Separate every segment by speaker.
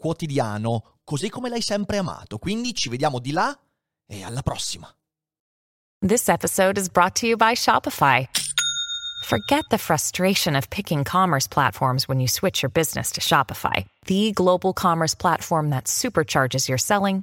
Speaker 1: quotidiano, così come l'hai sempre amato. Quindi ci vediamo di là e alla prossima.
Speaker 2: This episode is brought to you by Shopify. Forget the frustration of picking commerce platforms when you switch your business to Shopify, the global commerce platform that supercharges your selling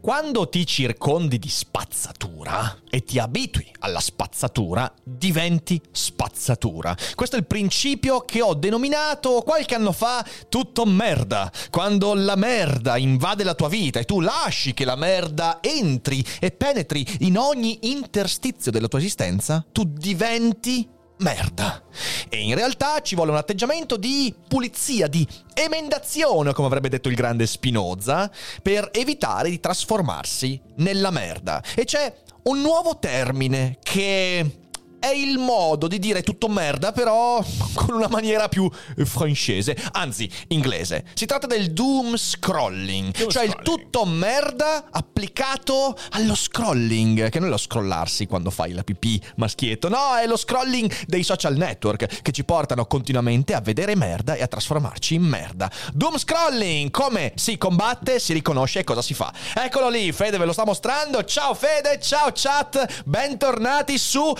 Speaker 1: Quando ti circondi di spazzatura e ti abitui alla spazzatura, diventi spazzatura. Questo è il principio che ho denominato qualche anno fa tutto merda. Quando la merda invade la tua vita e tu lasci che la merda entri e penetri in ogni interstizio della tua esistenza, tu diventi merda. E in realtà ci vuole un atteggiamento di pulizia, di emendazione, come avrebbe detto il grande Spinoza, per evitare di trasformarsi nella merda. E c'è un nuovo termine che è il modo di dire tutto merda, però con una maniera più francese, anzi inglese. Si tratta del doom scrolling,
Speaker 3: Doom
Speaker 1: cioè
Speaker 3: scrolling.
Speaker 1: il tutto merda applicato allo scrolling, che non è lo scrollarsi quando fai la pipì maschietto, no, è lo scrolling dei social network che ci portano continuamente a vedere merda e a trasformarci in merda. Doom scrolling, come si combatte, si riconosce e cosa si fa. Eccolo lì, Fede ve lo sta mostrando. Ciao Fede, ciao chat, bentornati su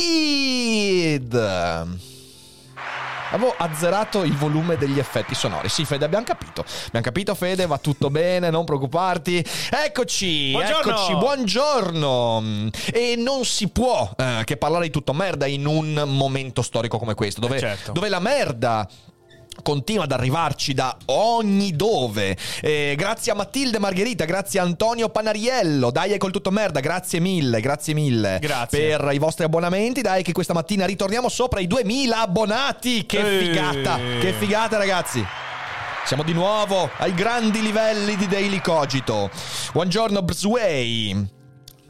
Speaker 1: Feed. Avevo azzerato il volume degli effetti sonori. Sì, Fede, abbiamo capito. Abbiamo capito, Fede, va tutto bene, non preoccuparti. Eccoci,
Speaker 3: Buongiorno.
Speaker 1: eccoci, buongiorno. E non si può eh, che parlare di tutto merda in un momento storico come questo, dove,
Speaker 3: Eh, certo.
Speaker 1: dove la merda continua ad arrivarci da ogni dove. Eh, grazie a Matilde Margherita, grazie a Antonio Panariello. Dai, è col tutto merda. Grazie mille, grazie mille.
Speaker 3: Grazie.
Speaker 1: Per i vostri abbonamenti. Dai, che questa mattina ritorniamo sopra i 2000 abbonati. Che
Speaker 3: Ehi.
Speaker 1: figata, che figata, ragazzi. Siamo di nuovo ai grandi livelli di Daily Cogito. Buongiorno, Brzway.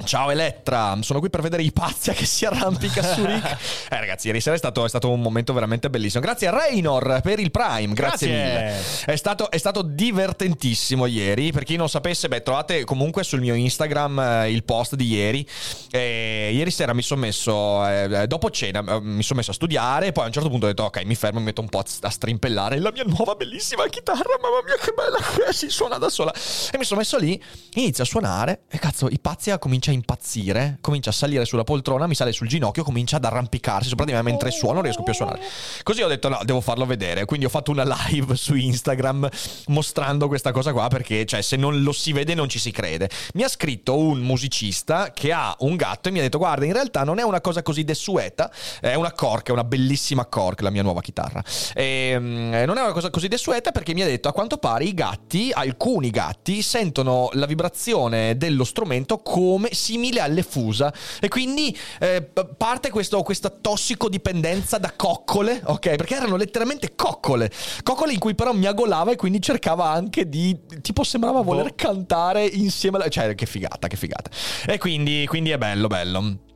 Speaker 1: Ciao Elettra, sono qui per vedere Ipazia che si arrampica su Rick. Eh ragazzi, ieri sera è stato, è stato un momento veramente bellissimo. Grazie a Raynor per il Prime, grazie,
Speaker 3: Grazie.
Speaker 1: mille. È stato, è stato divertentissimo ieri. Per chi non sapesse, beh, trovate comunque sul mio Instagram eh, il post di ieri. Eh, ieri sera mi sono messo, eh, dopo cena, eh, mi sono messo a studiare. Poi a un certo punto ho detto, ok, mi fermo, mi metto un po' a, strimpellare la mia nuova bellissima chitarra. Mamma mia, che bella si suona da sola. E mi sono messo lì, inizia a suonare. E cazzo, Ipazia comincia a impazzire, comincia a salire sulla poltrona, mi sale sul ginocchio, comincia ad arrampicarsi sopra di me mentre suono, non riesco più a suonare. Così ho detto, no, devo farlo vedere. Quindi ho fatto una live su Instagram mostrando questa cosa qua perché, cioè, se non lo si vede non ci si crede. Mi ha scritto un musicista che ha un gatto e mi ha detto, guarda, in realtà non è una cosa così desueta, è una cork, è una bellissima cork, la mia nuova chitarra. E, mm, non è una cosa così desueta perché mi ha detto, a quanto pare i gatti, alcuni gatti, sentono la vibrazione dello strumento come simile alle fusa e quindi eh, parte questo, questa tossicodipendenza da coccole, ok? Perché erano letteralmente coccole, coccole in cui però miagolava e quindi cercava anche di, tipo sembrava voler
Speaker 3: Boh.
Speaker 1: cantare insieme, alla- cioè che figata, che figata. E quindi, quindi è bello, bello.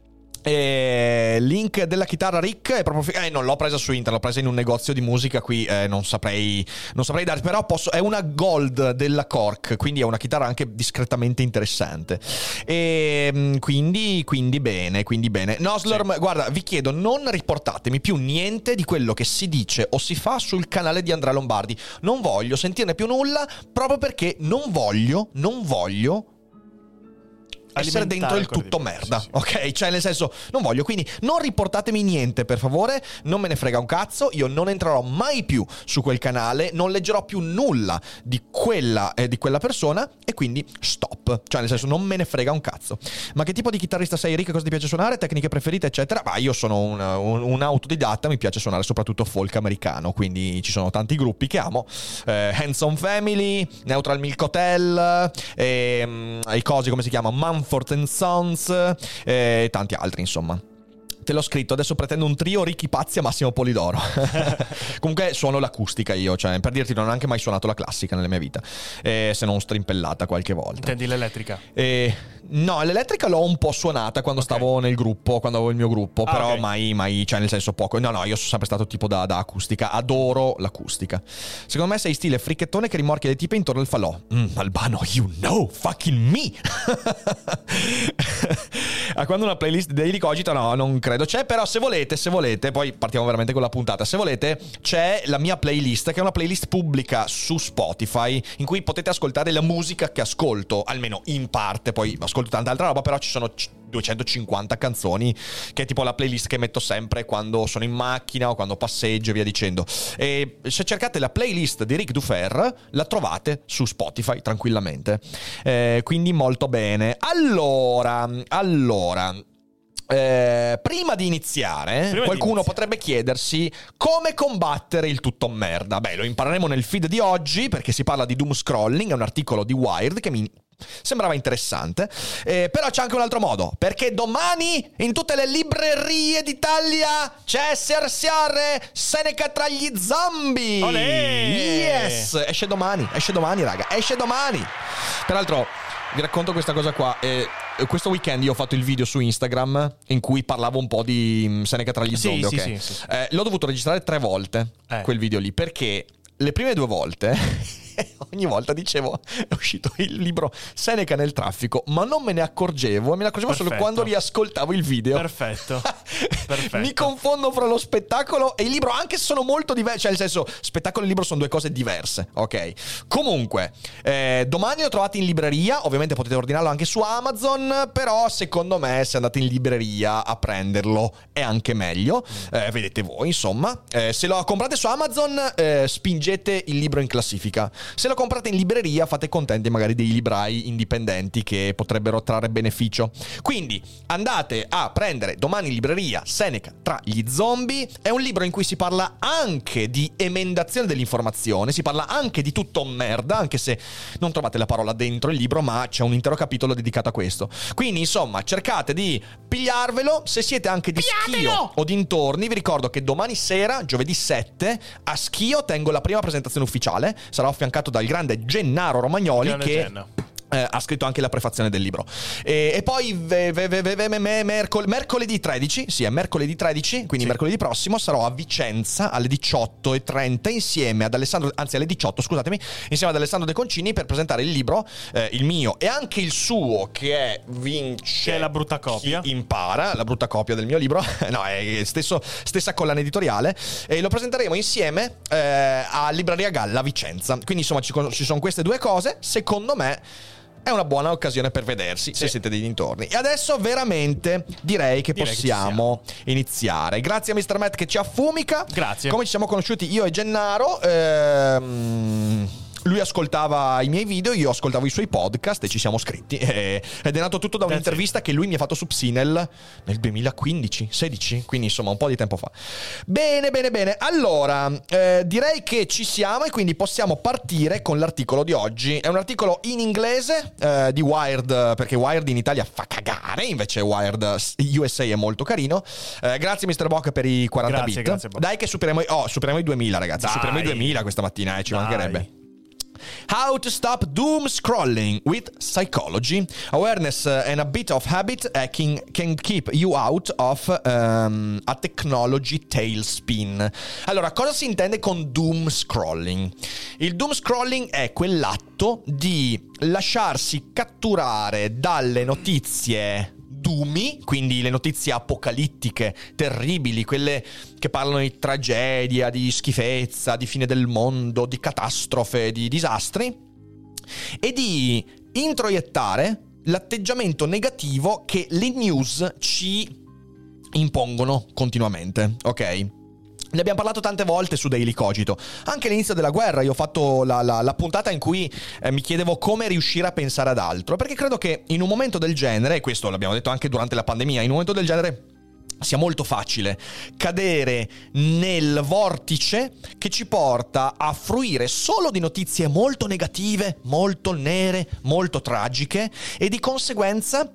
Speaker 1: E link della chitarra Rick è proprio fi- eh, non l'ho presa su internet, l'ho presa in un negozio di musica qui, eh, non saprei non saprei dare, però posso è una gold della Cork, quindi è una chitarra anche discretamente interessante. E mm, quindi quindi bene, quindi bene. Noslorm, guarda, vi chiedo non riportatemi più niente di quello che si dice o si fa sul canale di Andrea Lombardi. Non voglio sentirne più nulla proprio perché non voglio, non voglio essere dentro il tutto merda, sì, sì. ok? Cioè nel senso, non voglio, quindi non riportatemi niente per favore, non me ne frega un cazzo, io non entrerò mai più su quel canale, non leggerò più nulla di quella, eh, di quella persona e quindi stop, cioè nel senso non me ne frega un cazzo. Ma che tipo di chitarrista sei Rick? Cosa ti piace suonare? Tecniche preferite eccetera? Ma io sono un, un, un autodidatta, mi piace suonare soprattutto folk americano, quindi ci sono tanti gruppi che amo, eh, Handsome Family, Neutral Milk Hotel, eh, i cosi come si chiama? Mumford Sons e eh, tanti altri insomma. Te l'ho scritto, adesso pretendo un trio Ricky Pazzi a Massimo Polidoro. Comunque suono l'acustica io, cioè per dirti non ho neanche mai suonato la classica nella mia vita, eh, se non strimpellata qualche volta.
Speaker 3: Intendi l'elettrica?
Speaker 1: Eh, no, l'elettrica l'ho un po' suonata quando okay. stavo nel gruppo, quando avevo il mio gruppo, ah, però okay. mai, mai, cioè nel senso poco. No, no, io sono sempre stato tipo da, da acustica, adoro l'acustica. Secondo me sei stile fricchettone che rimorchia le tipe intorno al falò. Mm, Albano, you know, fucking me! a quando una playlist di Daily Cogito, no, non credo credo c'è, però se volete, se volete, poi partiamo veramente con la puntata, se volete c'è la mia playlist, che è una playlist pubblica su Spotify, in cui potete ascoltare la musica che ascolto, almeno in parte, poi ascolto tanta altra roba, però ci sono 250 canzoni, che è tipo la playlist che metto sempre quando sono in macchina o quando passeggio e via dicendo. E se cercate la playlist di Rick Dufer, la trovate su Spotify tranquillamente. Eh, quindi molto bene. Allora, allora. Eh, prima di iniziare, prima qualcuno di potrebbe chiedersi come combattere il tutto merda. Beh, lo impareremo nel feed di oggi perché si parla di doom scrolling, è un articolo di Wired che mi sembrava interessante. Eh, però c'è anche un altro modo, perché domani in tutte le librerie d'Italia c'è SRSR Seneca tra gli zombie.
Speaker 3: Olè!
Speaker 1: Yes, esce domani, esce domani, raga, esce domani. Peraltro vi racconto questa cosa qua. Eh, questo weekend io ho fatto il video su Instagram in cui parlavo un po' di mm, Seneca tra gli zombie. Sì, okay? sì, sì, eh, l'ho dovuto registrare tre volte, eh. quel video lì, perché le prime due volte ogni volta dicevo è uscito il libro Seneca nel traffico, ma non me ne accorgevo e me ne accorgevo Perfetto. solo quando riascoltavo il video.
Speaker 3: Perfetto. Perfetto.
Speaker 1: Mi confondo fra lo spettacolo e il libro, anche se sono molto diversi, cioè nel senso, spettacolo e libro sono due cose diverse, ok? Comunque, eh, domani lo trovate in libreria, ovviamente potete ordinarlo anche su Amazon, però secondo me se andate in libreria a prenderlo è anche meglio, mm. eh, vedete voi insomma. Eh, se lo comprate su Amazon eh, spingete il libro in classifica. Se lo comprate in libreria fate contenti magari dei librai indipendenti che potrebbero trarre beneficio. Quindi andate a prendere domani in libreria Seneca tra gli zombie. È un libro in cui si parla anche di emendazione dell'informazione, si parla anche di tutto merda, anche se non trovate la parola dentro il libro, ma c'è un intero capitolo dedicato a questo. Quindi insomma cercate di pigliarvelo. Se siete anche di Pigliatelo! Schio o dintorni, vi ricordo che domani sera, giovedì 7, a Schio tengo la prima presentazione ufficiale. Sarò affiancato affiancato dal grande Gennaro Romagnoli grande che... Genna eh, ha scritto anche la prefazione del libro. E, e poi ve, ve, ve, mercol- mercoledì 13, sì, è mercoledì 13, quindi sì. mercoledì prossimo sarò a Vicenza alle 18.30 insieme ad Alessandro, anzi alle 18, scusatemi, insieme ad Alessandro De Concini per presentare il libro, eh, il mio e anche il suo che è Vince.
Speaker 3: Che è la brutta copia.
Speaker 1: Impara, la brutta copia del mio libro. no, è stesso, stessa collana editoriale. E lo presenteremo insieme eh, a Libreria Galla Vicenza. Quindi insomma ci, ci sono queste due cose. Secondo me è una buona occasione per vedersi sì. se siete dei dintorni. E adesso veramente direi che direi possiamo che iniziare. Grazie a Mr. Matt che ci affumica.
Speaker 3: Grazie.
Speaker 1: Come ci siamo conosciuti io e Gennaro. Ehm lui ascoltava i miei video, io ascoltavo i suoi podcast e ci siamo scritti. ed è nato tutto da un'intervista che lui mi ha fatto su Psinel nel 2015-16, quindi insomma un po' di tempo fa. Bene, bene, bene. Allora, eh, direi che ci siamo e quindi possiamo partire con l'articolo di oggi. È un articolo in inglese eh, di Wired, perché Wired in Italia fa cagare, invece Wired USA è molto carino. Eh, grazie Mr. Bock per i 40 grazie, bit. Grazie, Dai che superiamo, oh, superiamo i 2000 ragazzi, Dai. superiamo i 2000 questa mattina, eh, ci Dai. mancherebbe. How to stop doom scrolling with psychology. Awareness uh, and a bit of habit uh, can, can keep you out of um, a technology tailspin. Allora, cosa si intende con doom scrolling? Il doom scrolling è quell'atto di lasciarsi catturare dalle notizie dumi, quindi le notizie apocalittiche, terribili, quelle che parlano di tragedia, di schifezza, di fine del mondo, di catastrofe, di disastri, e di introiettare l'atteggiamento negativo che le news ci impongono continuamente, ok? Ne abbiamo parlato tante volte su Daily Cogito. Anche all'inizio della guerra io ho fatto la, la, la puntata in cui eh, mi chiedevo come riuscire a pensare ad altro. Perché credo che in un momento del genere, e questo l'abbiamo detto anche durante la pandemia, in un momento del genere sia molto facile cadere nel vortice che ci porta a fruire solo di notizie molto negative, molto nere, molto tragiche e di conseguenza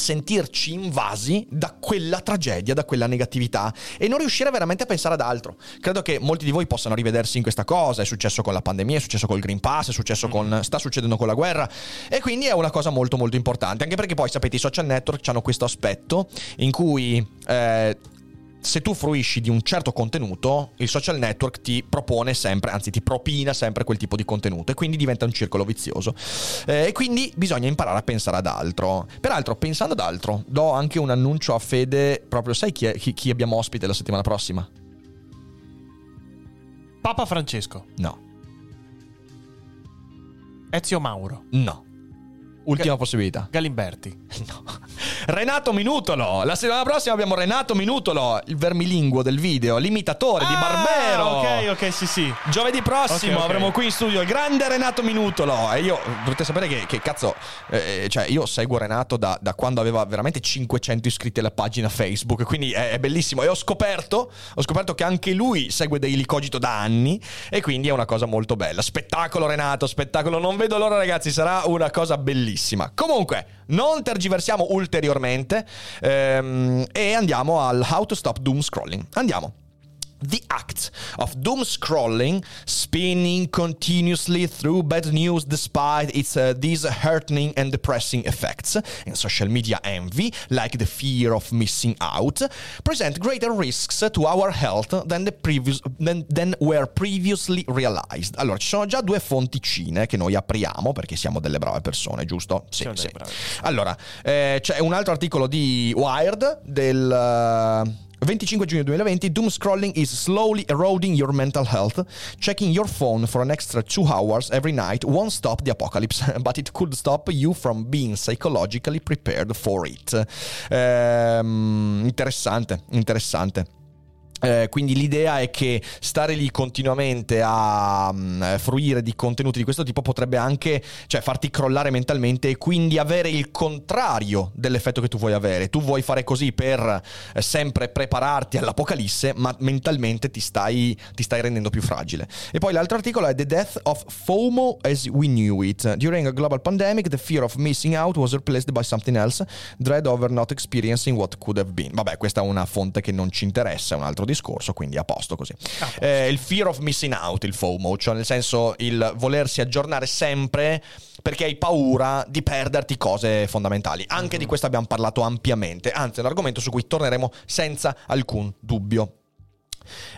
Speaker 1: sentirci invasi da quella tragedia, da quella negatività e non riuscire veramente a pensare ad altro. Credo che molti di voi possano rivedersi in questa cosa, è successo con la pandemia, è successo col Green Pass, è successo con sta succedendo con la guerra. E quindi è una cosa molto molto importante, anche perché poi sapete i social network hanno questo aspetto in cui eh, se tu fruisci di un certo contenuto, il social network ti propone sempre, anzi ti propina sempre quel tipo di contenuto e quindi diventa un circolo vizioso. Eh, e quindi bisogna imparare a pensare ad altro. Peraltro, pensando ad altro, do anche un annuncio a Fede, proprio sai chi, è, chi, chi abbiamo ospite la settimana prossima?
Speaker 3: Papa Francesco.
Speaker 1: No.
Speaker 3: Ezio Mauro.
Speaker 1: No. Ultima
Speaker 3: Ga-
Speaker 1: possibilità.
Speaker 3: Galimberti.
Speaker 1: No. Renato Minutolo. La settimana prossima abbiamo Renato Minutolo, il vermilinguo del video, l'imitatore di Barbero.
Speaker 3: Ah, Ok, ok, sì, sì.
Speaker 1: Giovedì prossimo
Speaker 3: Ok, ok.
Speaker 1: avremo qui in studio il grande Renato Minutolo. E io dovete sapere che, che cazzo, eh, cioè io seguo Renato da, da quando aveva veramente 500 iscritti alla pagina Facebook, quindi è, è bellissimo. E ho scoperto, ho scoperto che anche lui segue Daily Cogito da anni e quindi è una cosa molto bella. Spettacolo Renato, spettacolo. Non vedo l'ora ragazzi, sarà una cosa bellissima. Comunque, non tergiversiamo ulteriormente ehm, e andiamo al How to Stop Doom Scrolling. Andiamo. The act of doom scrolling, spinning continuously through bad news despite its uh, disheartening and depressing effects, and social media envy, like the fear of missing out, present greater risks to our health than, the previous, than, than were previously realized. Allora, ci sono già due fonticine che noi apriamo perché siamo delle brave persone, giusto? Sì, sì. Allora, eh, c'è un altro articolo di Wired del... eh, 25 giugno 2020, doom scrolling is slowly eroding your mental health. Checking your phone for an extra two hours every night won't stop the apocalypse, but it could stop you from being psychologically prepared for it. Ehm, interessante, interessante. Eh, quindi l'idea è che stare lì continuamente a mm, fruire di contenuti di questo tipo potrebbe anche cioè, farti crollare mentalmente e quindi avere il contrario dell'effetto che tu vuoi avere. Tu vuoi fare così per eh, sempre prepararti all'apocalisse, ma mentalmente ti stai, ti stai rendendo più fragile. E poi l'altro articolo è The Death of FOMO as We Knew It. During a global pandemic, the fear of missing out was replaced by something else, dread over not experiencing what could have been. Vabbè, questa è una fonte che non ci interessa, è un altro discorso, quindi a posto così. Eh, il fear of missing out, il FOMO, cioè nel senso il volersi aggiornare sempre perché hai paura di perderti cose fondamentali. Anche di questo abbiamo parlato ampiamente, anzi è un argomento su cui torneremo senza alcun dubbio.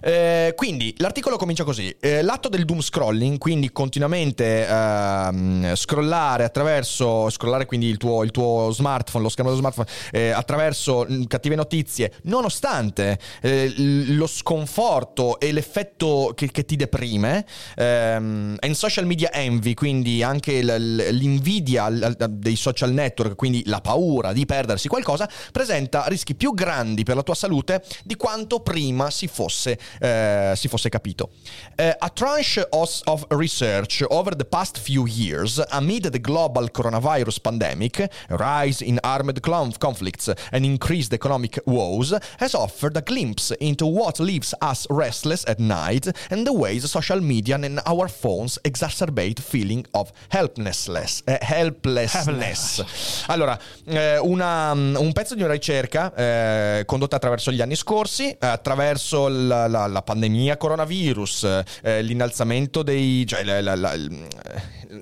Speaker 1: Eh, quindi l'articolo comincia così: Eh, l'atto del doom scrolling, quindi continuamente ehm, scrollare attraverso scrollare quindi il tuo, il tuo smartphone, lo schermo dello smartphone, eh, attraverso mm, cattive notizie, nonostante eh, lo sconforto e l'effetto che, che ti deprime, ehm, and social media envy, quindi anche l- l'invidia l- dei social network, quindi la paura di perdersi qualcosa, presenta rischi più grandi per la tua salute di quanto prima si fosse, eh, si fosse capito. Eh, a tranche of, research over the past few years, amid the global coronavirus pandemic, rise in armed conflicts, and increased economic woes, has offered a glimpse into what leaves us restless at night and the ways social media and our phones exacerbate feeling of helplessness. eh, helplessness. Allora, eh, una- un pezzo di una ricerca eh, condotta attraverso gli anni scorsi, attraverso la, la- la pandemia coronavirus, eh, l'innalzamento dei... cioè la, la- l-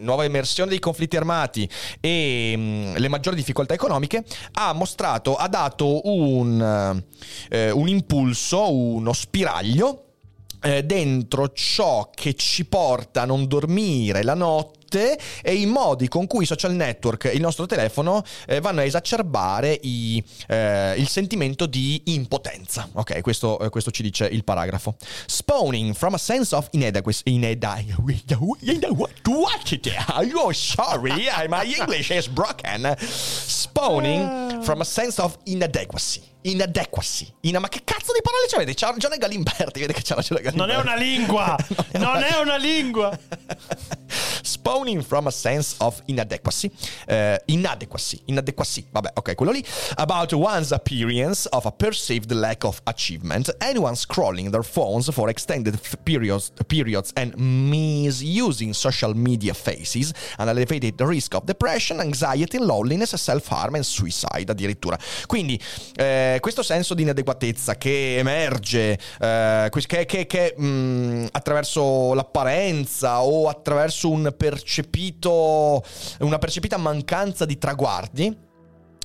Speaker 1: nuova emersione dei conflitti armati e mm, le maggiori difficoltà economiche, ha mostrato, ha dato un, eh, un impulso, uno spiraglio eh, dentro ciò che ci porta a non dormire la notte e i modi con cui i social network, il nostro telefono, eh, vanno a esacerbare i, eh, il sentimento di impotenza. Ok, questo, eh, questo, ci dice il paragrafo. Spawning from a sense of inadequacy. Inadequacy. Oh, sorry, my English is broken. Spawning from a sense of inadequacy inadequacy. In, ma che cazzo di parole c'avete? C'ha ragione Galimberti, vede che c'ha ragione Galimberti.
Speaker 3: Non è una lingua! non è una lingua!
Speaker 1: Spawning from a sense of inadequacy. Uh, inadequacy. Inadequacy. Vabbè, ok, quello lì. About one's appearance of a perceived lack of achievement. Anyone scrolling their phones for extended periods, periods and misusing social media faces. An elevated risk of depression, anxiety, loneliness, self-harm and suicide addirittura. Quindi... Eh, questo senso di inadeguatezza che emerge eh, che, che, che mh, attraverso l'apparenza o attraverso un percepito, una percepita mancanza di traguardi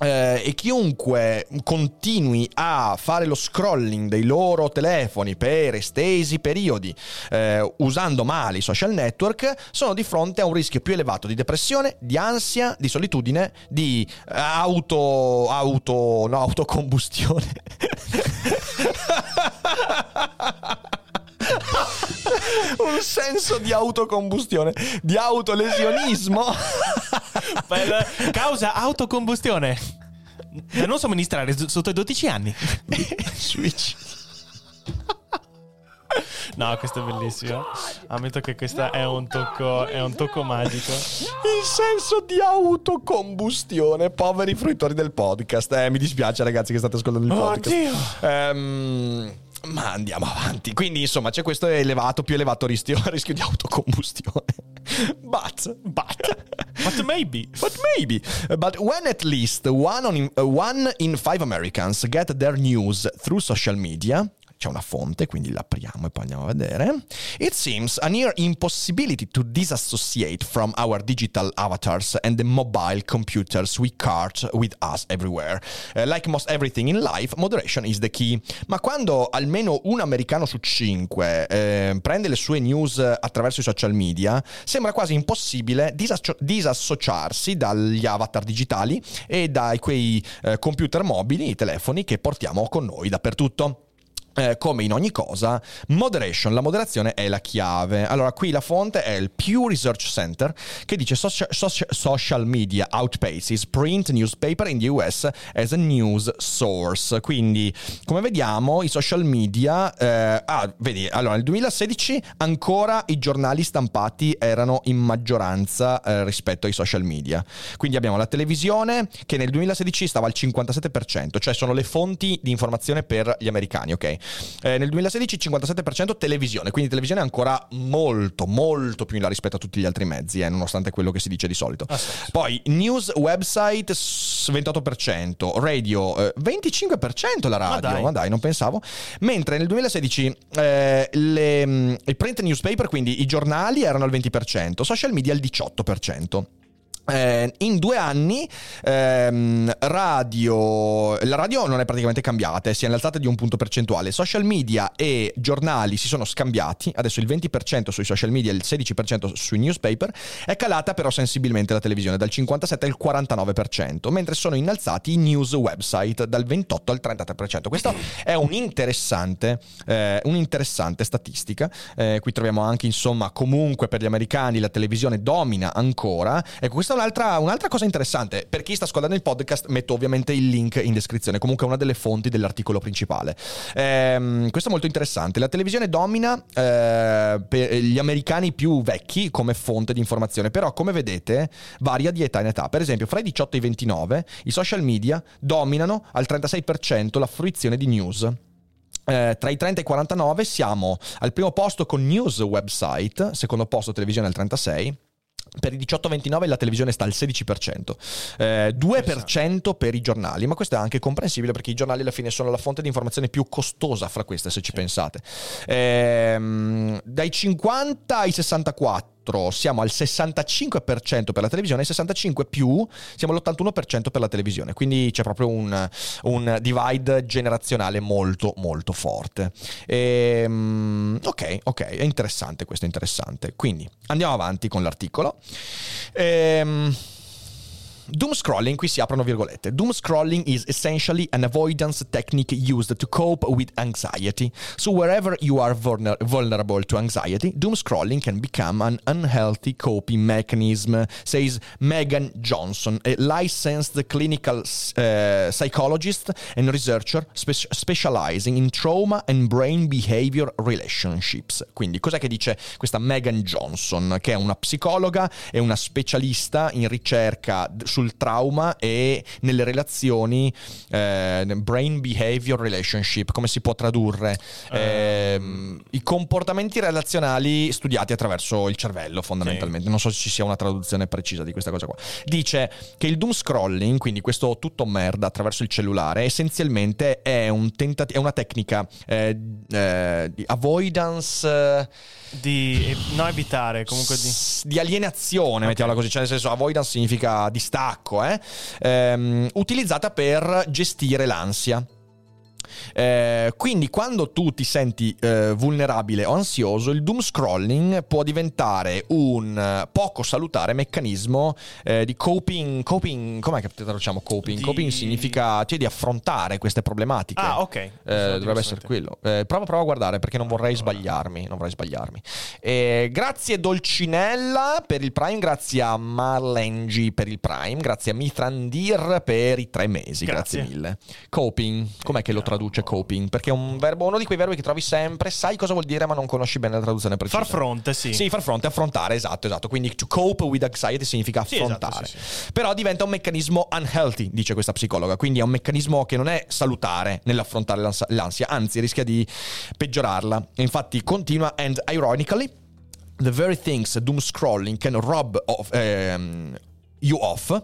Speaker 1: eh, e chiunque continui a fare lo scrolling dei loro telefoni per estesi periodi eh, usando male i social network sono di fronte a un rischio più elevato di depressione, di ansia, di solitudine, di auto, auto, no, autocombustione. un senso di autocombustione, di autolesionismo.
Speaker 3: Causa autocombustione. Da non somministrare sotto i 12 anni.
Speaker 1: Switch.
Speaker 3: No, questo è bellissimo. Ammetto che questo è un tocco, è un tocco magico.
Speaker 1: Il senso di autocombustione, poveri fruitori del podcast. Eh, mi dispiace, ragazzi, che state ascoltando il podcast.
Speaker 3: Oddio.
Speaker 1: Ehm. Ma andiamo avanti. Quindi, insomma, c'è questo elevato, più elevato rischio, rischio di autocombustione. But,
Speaker 3: but, but maybe,
Speaker 1: but maybe. But when at least one, on in, one in five Americans get their news through social media, c'è una fonte, quindi l'apriamo e poi andiamo a vedere. It seems a near impossibility to disassociate from our digital avatars and the mobile computers we cart with us everywhere. Uh, like most everything in life, moderation is the key. Ma quando almeno un americano su cinque eh, prende le sue news attraverso i social media, sembra quasi impossibile disasso- disassociarsi dagli avatar digitali e dai quei eh, computer mobili, i telefoni che portiamo con noi dappertutto. Eh, come in ogni cosa, moderation, la moderazione è la chiave. Allora, qui la fonte è il Pew Research Center che dice social, social media outpaces print newspaper in the US as a news source. Quindi, come vediamo, i social media. Eh, ah, vedi, allora nel 2016 ancora i giornali stampati erano in maggioranza eh, rispetto ai social media. Quindi abbiamo la televisione che nel 2016 stava al 57%, cioè sono le fonti di informazione per gli americani, ok? Eh, nel 2016 57% televisione, quindi televisione è ancora molto, molto più in là rispetto a tutti gli altri mezzi, eh, nonostante quello che si dice di solito.
Speaker 3: Ah.
Speaker 1: Poi news, website 28%, radio eh, 25% la radio, ma
Speaker 3: dai.
Speaker 1: dai. dai. non pensavo. Mentre nel 2016 eh, le, mm, i print newspaper, quindi i giornali, erano al 20%, social media al 18%. Eh, in due anni ehm, radio, la radio non è praticamente cambiata, si è innalzata di un punto percentuale. Social media e giornali si sono scambiati, adesso il 20% sui social media e il 16% sui newspaper, è calata però sensibilmente la televisione dal 57 al 49%, mentre sono innalzati i news website dal 28 al 33%. Questa è un'interessante, eh, un'interessante statistica. Eh, qui troviamo anche, insomma, comunque per gli americani la televisione domina ancora. Ecco, questa un'altra, un'altra, cosa interessante. Per chi sta ascoltando il podcast, metto ovviamente il link in descrizione. Comunque è una delle fonti dell'articolo principale. Ehm, questo è molto interessante. La televisione domina eh, per gli americani più vecchi come fonte di informazione, però come vedete varia di età in età. Per esempio, fra i 18 e i 29 i social media dominano al 36% la fruizione di news. Eh, tra i 30 e i 49 siamo al primo posto con news website, secondo posto televisione al 36 per i 18-29 la televisione sta al 16%, eh, 2% per i giornali, ma questo è anche comprensibile perché i giornali alla fine sono la fonte di informazione più costosa fra queste se ci pensate. Ehm, dai 50 ai 64 4 siamo al 65% per la televisione e 65 più siamo all'81% per la televisione. Quindi c'è proprio un, un divide generazionale molto molto forte. E, ehm, ok, ok, è interessante questo, è interessante. Quindi andiamo avanti con l'articolo. Ehm Doom scrolling, qui si aprono virgolette. Doom scrolling is essentially an avoidance technique used to cope with anxiety. So, wherever you are vulner- vulnerable to anxiety, doom scrolling can become an unhealthy coping mechanism, says Megan Johnson, a licensed clinical uh, psychologist and researcher spe- specializing in trauma and brain behavior relationships. Quindi, cos'è che dice questa Megan Johnson, che è una psicologa e una specialista in ricerca sul trauma e nelle relazioni, eh, brain behavior relationship, come si può tradurre? Eh, I comportamenti relazionali studiati attraverso il cervello, fondamentalmente. Sì. Non so se ci sia una traduzione precisa di questa cosa qua. Dice che il doom scrolling, quindi questo tutto merda attraverso il cellulare, essenzialmente è, un tentati- è una tecnica eh, eh di avoidance
Speaker 3: di no evitare comunque di,
Speaker 1: di alienazione okay. mettiamola così cioè nel senso avoidance significa distacco eh? ehm, utilizzata per gestire l'ansia eh, quindi quando tu ti senti eh, vulnerabile o ansioso, il doom scrolling può diventare un eh, poco salutare meccanismo eh, di coping. Coping, com'è che traduciamo coping? Di... Coping significa cioè, di affrontare queste problematiche.
Speaker 3: Ah, ok.
Speaker 1: Eh, dovrebbe essere quello. Eh, prova, prova a guardare perché non vorrei sbagliarmi. Non vorrei sbagliarmi. grazie Dolcinella per il Prime, grazie a Marlengi per il Prime, grazie a Mithrandir per i tre mesi. Grazie, grazie mille. Coping, com'è che lo traduciamo? Traduce coping, perché è un verbo, uno di quei verbi che trovi sempre, sai cosa vuol dire, ma non conosci bene la traduzione precisa.
Speaker 3: Far fronte, sì.
Speaker 1: Sì, far fronte, affrontare, esatto, esatto. Quindi to cope with anxiety significa affrontare. Sì, esatto, sì, sì. Però diventa un meccanismo unhealthy, dice questa psicologa, quindi è un meccanismo che non è salutare nell'affrontare l'ansia, anzi rischia di peggiorarla. Infatti continua and ironically the very things doom scrolling can rob of, um, you off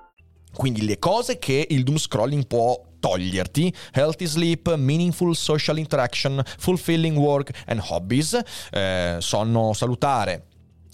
Speaker 1: Quindi le cose che il doom scrolling può toglierti healthy sleep, meaningful social interaction, fulfilling work and hobbies, eh, sonno salutare,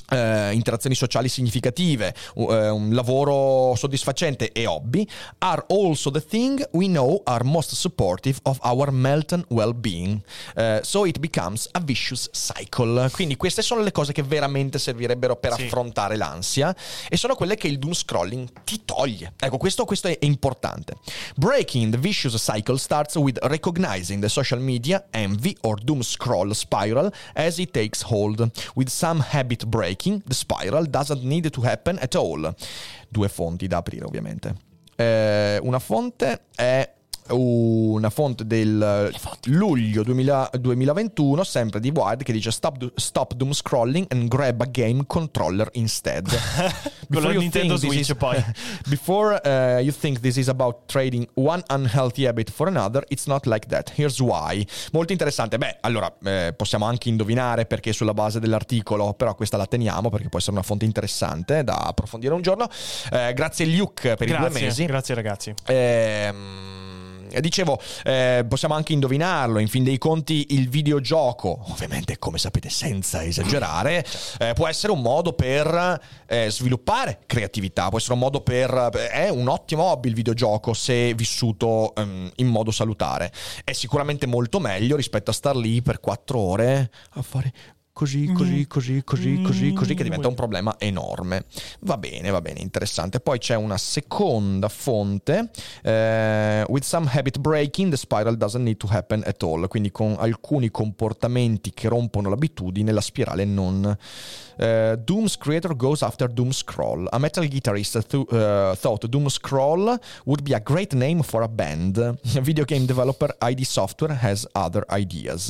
Speaker 1: Uh, interazioni sociali significative, uh, un lavoro soddisfacente e hobby, are also the thing we know are most supportive of our mental well-being. Uh, so it becomes a vicious cycle. Quindi queste sono le cose che veramente servirebbero per sì. affrontare l'ansia e sono quelle che il doom scrolling ti toglie. Ecco, questo, questo è importante. Breaking the vicious cycle starts with recognizing the social media envy or doom scroll spiral as it takes hold, with some habit break breaking the spiral doesn't need to happen at all. Due fonti da aprire, ovviamente. Eh, una fonte è una fonte del luglio 2000, 2021, sempre di Wired, che dice stop, stop doom scrolling and grab a game controller instead.
Speaker 3: Con la Nintendo Switch is, poi.
Speaker 1: before uh, you think this is about trading one unhealthy habit for another, it's not like that. Here's why. Molto interessante. Beh, allora, eh, possiamo anche indovinare perché sulla base dell'articolo, però questa la teniamo perché può essere una fonte interessante da approfondire un giorno. Eh, grazie Luke per
Speaker 3: grazie,
Speaker 1: i due mesi.
Speaker 3: Grazie ragazzi.
Speaker 1: Ehm dicevo, eh, possiamo anche indovinarlo, in fin dei conti il videogioco, ovviamente come sapete senza esagerare, eh, può essere un modo per eh, sviluppare creatività, può essere un modo per... è un ottimo hobby il videogioco se vissuto um, in modo salutare. È sicuramente molto meglio rispetto a star lì per quattro ore a fare così, così, così, così, così, così, che diventa un problema enorme. Va bene, va bene, interessante. Poi c'è una seconda fonte, eh, with some habit breaking, the spiral doesn't need to happen at all, quindi con alcuni comportamenti che rompono l'abitudine, la spirale non... Uh, Doom's creator goes after Doom Scroll. A metal guitarist th- uh, thought Doom Scroll would be a great name for a band. Video game developer ID Software has other ideas.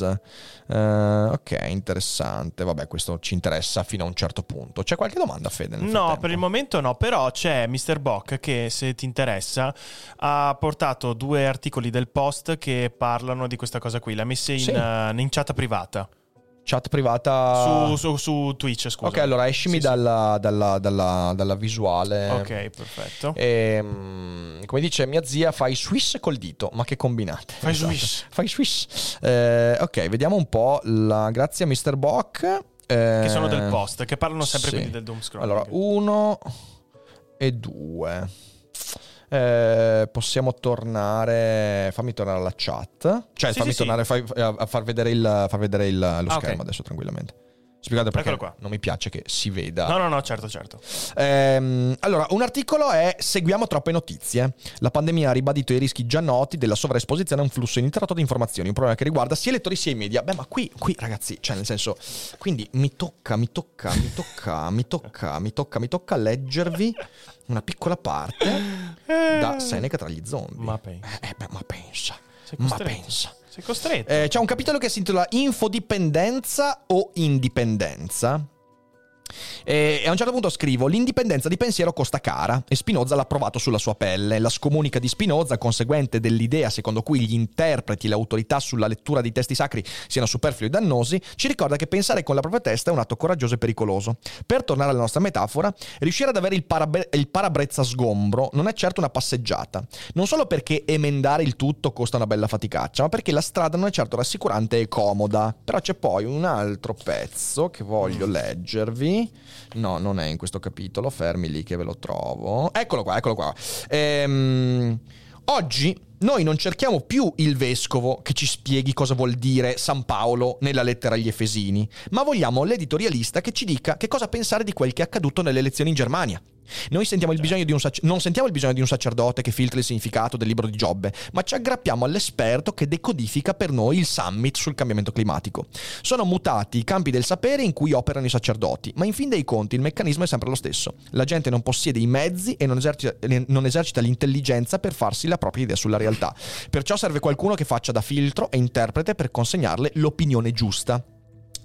Speaker 1: Uh, ok, interessante interessante. Vabbè, questo ci interessa fino a un certo punto. C'è qualche domanda, Fede?
Speaker 3: No,
Speaker 1: frattempo?
Speaker 3: per il momento no, però c'è Mr. Bock che se ti interessa ha portato due articoli del post che parlano di questa cosa qui, l'ha messa in,
Speaker 1: Sì.
Speaker 3: eh, in chat privata
Speaker 1: Chat privata.
Speaker 3: su, su- su Twitch, scusa.
Speaker 1: Ok, allora escimi
Speaker 3: Sì, sì.
Speaker 1: dalla, dalla- dalla- dalla visuale.
Speaker 3: Ok, perfetto.
Speaker 1: Ehm, come dice mia zia, fai swiss col dito. Ma che combinate?
Speaker 3: Fai
Speaker 1: Esatto.
Speaker 3: swiss.
Speaker 1: Fai swiss. Eh, ok, vediamo un po'. La... Grazie a Mr. Bock. eh,
Speaker 3: Che sono del post, che parlano sempre
Speaker 1: sì.
Speaker 3: quindi del doom scrolling.
Speaker 1: Allora, uno e due. Eh, possiamo tornare. Fammi tornare alla chat. Cioè,
Speaker 3: Sì,
Speaker 1: fammi
Speaker 3: sì, sì.
Speaker 1: tornare fai- a, far vedere, il, far vedere il- lo
Speaker 3: Ah,
Speaker 1: schermo adesso tranquillamente. Spiegate perché
Speaker 3: Eccolo qua.
Speaker 1: non mi piace che si veda.
Speaker 3: No, no, no, certo, certo.
Speaker 1: Ehm, allora, un articolo è Seguiamo troppe notizie. La pandemia ha ribadito i rischi già noti della sovraesposizione a un flusso ininterrotto di informazioni, un problema che riguarda sia i lettori sia i media. Beh, ma qui, qui ragazzi, cioè nel senso, quindi mi tocca, mi tocca, mi tocca, mi tocca, mi tocca, mi tocca leggervi una piccola parte da Seneca tra gli zombie.
Speaker 3: Ma pensa.
Speaker 1: Eh, beh, ma pensa, ma pensa.
Speaker 3: Sei costretto.
Speaker 1: Eh, c'è un capitolo che si intitola Infodipendenza o indipendenza. E a un certo punto scrivo: L'indipendenza di pensiero costa cara e Spinoza l'ha provato sulla sua pelle. La scomunica di Spinoza, conseguente dell'idea secondo cui gli interpreti e le autorità sulla lettura dei testi sacri siano superflui e dannosi, ci ricorda che pensare con la propria testa è un atto coraggioso e pericoloso. Per tornare alla nostra metafora, riuscire ad avere il, parabe- il parabrezza sgombro non è certo una passeggiata. Non solo perché emendare il tutto costa una bella faticaccia, ma perché la strada non è certo rassicurante e comoda. Però c'è poi un altro pezzo che voglio leggervi. No, non è in questo capitolo, fermi lì che ve lo trovo. Eccolo qua, eccolo qua. Ehm, oggi noi non cerchiamo più il vescovo che ci spieghi cosa vuol dire San Paolo nella lettera agli Efesini, ma vogliamo l'editorialista che ci dica che cosa pensare di quel che è accaduto nelle elezioni in Germania. Noi sentiamo sac- non sentiamo il bisogno di un sacerdote che filtra il significato del libro di Giobbe, ma ci aggrappiamo all'esperto che decodifica per noi il summit sul cambiamento climatico. Sono mutati i campi del sapere in cui operano i sacerdoti, ma in fin dei conti il meccanismo è sempre lo stesso. La gente non possiede i mezzi e non esercita, non esercita l'intelligenza per farsi la propria idea sulla realtà. Perciò serve qualcuno che faccia da filtro e interprete per consegnarle l'opinione giusta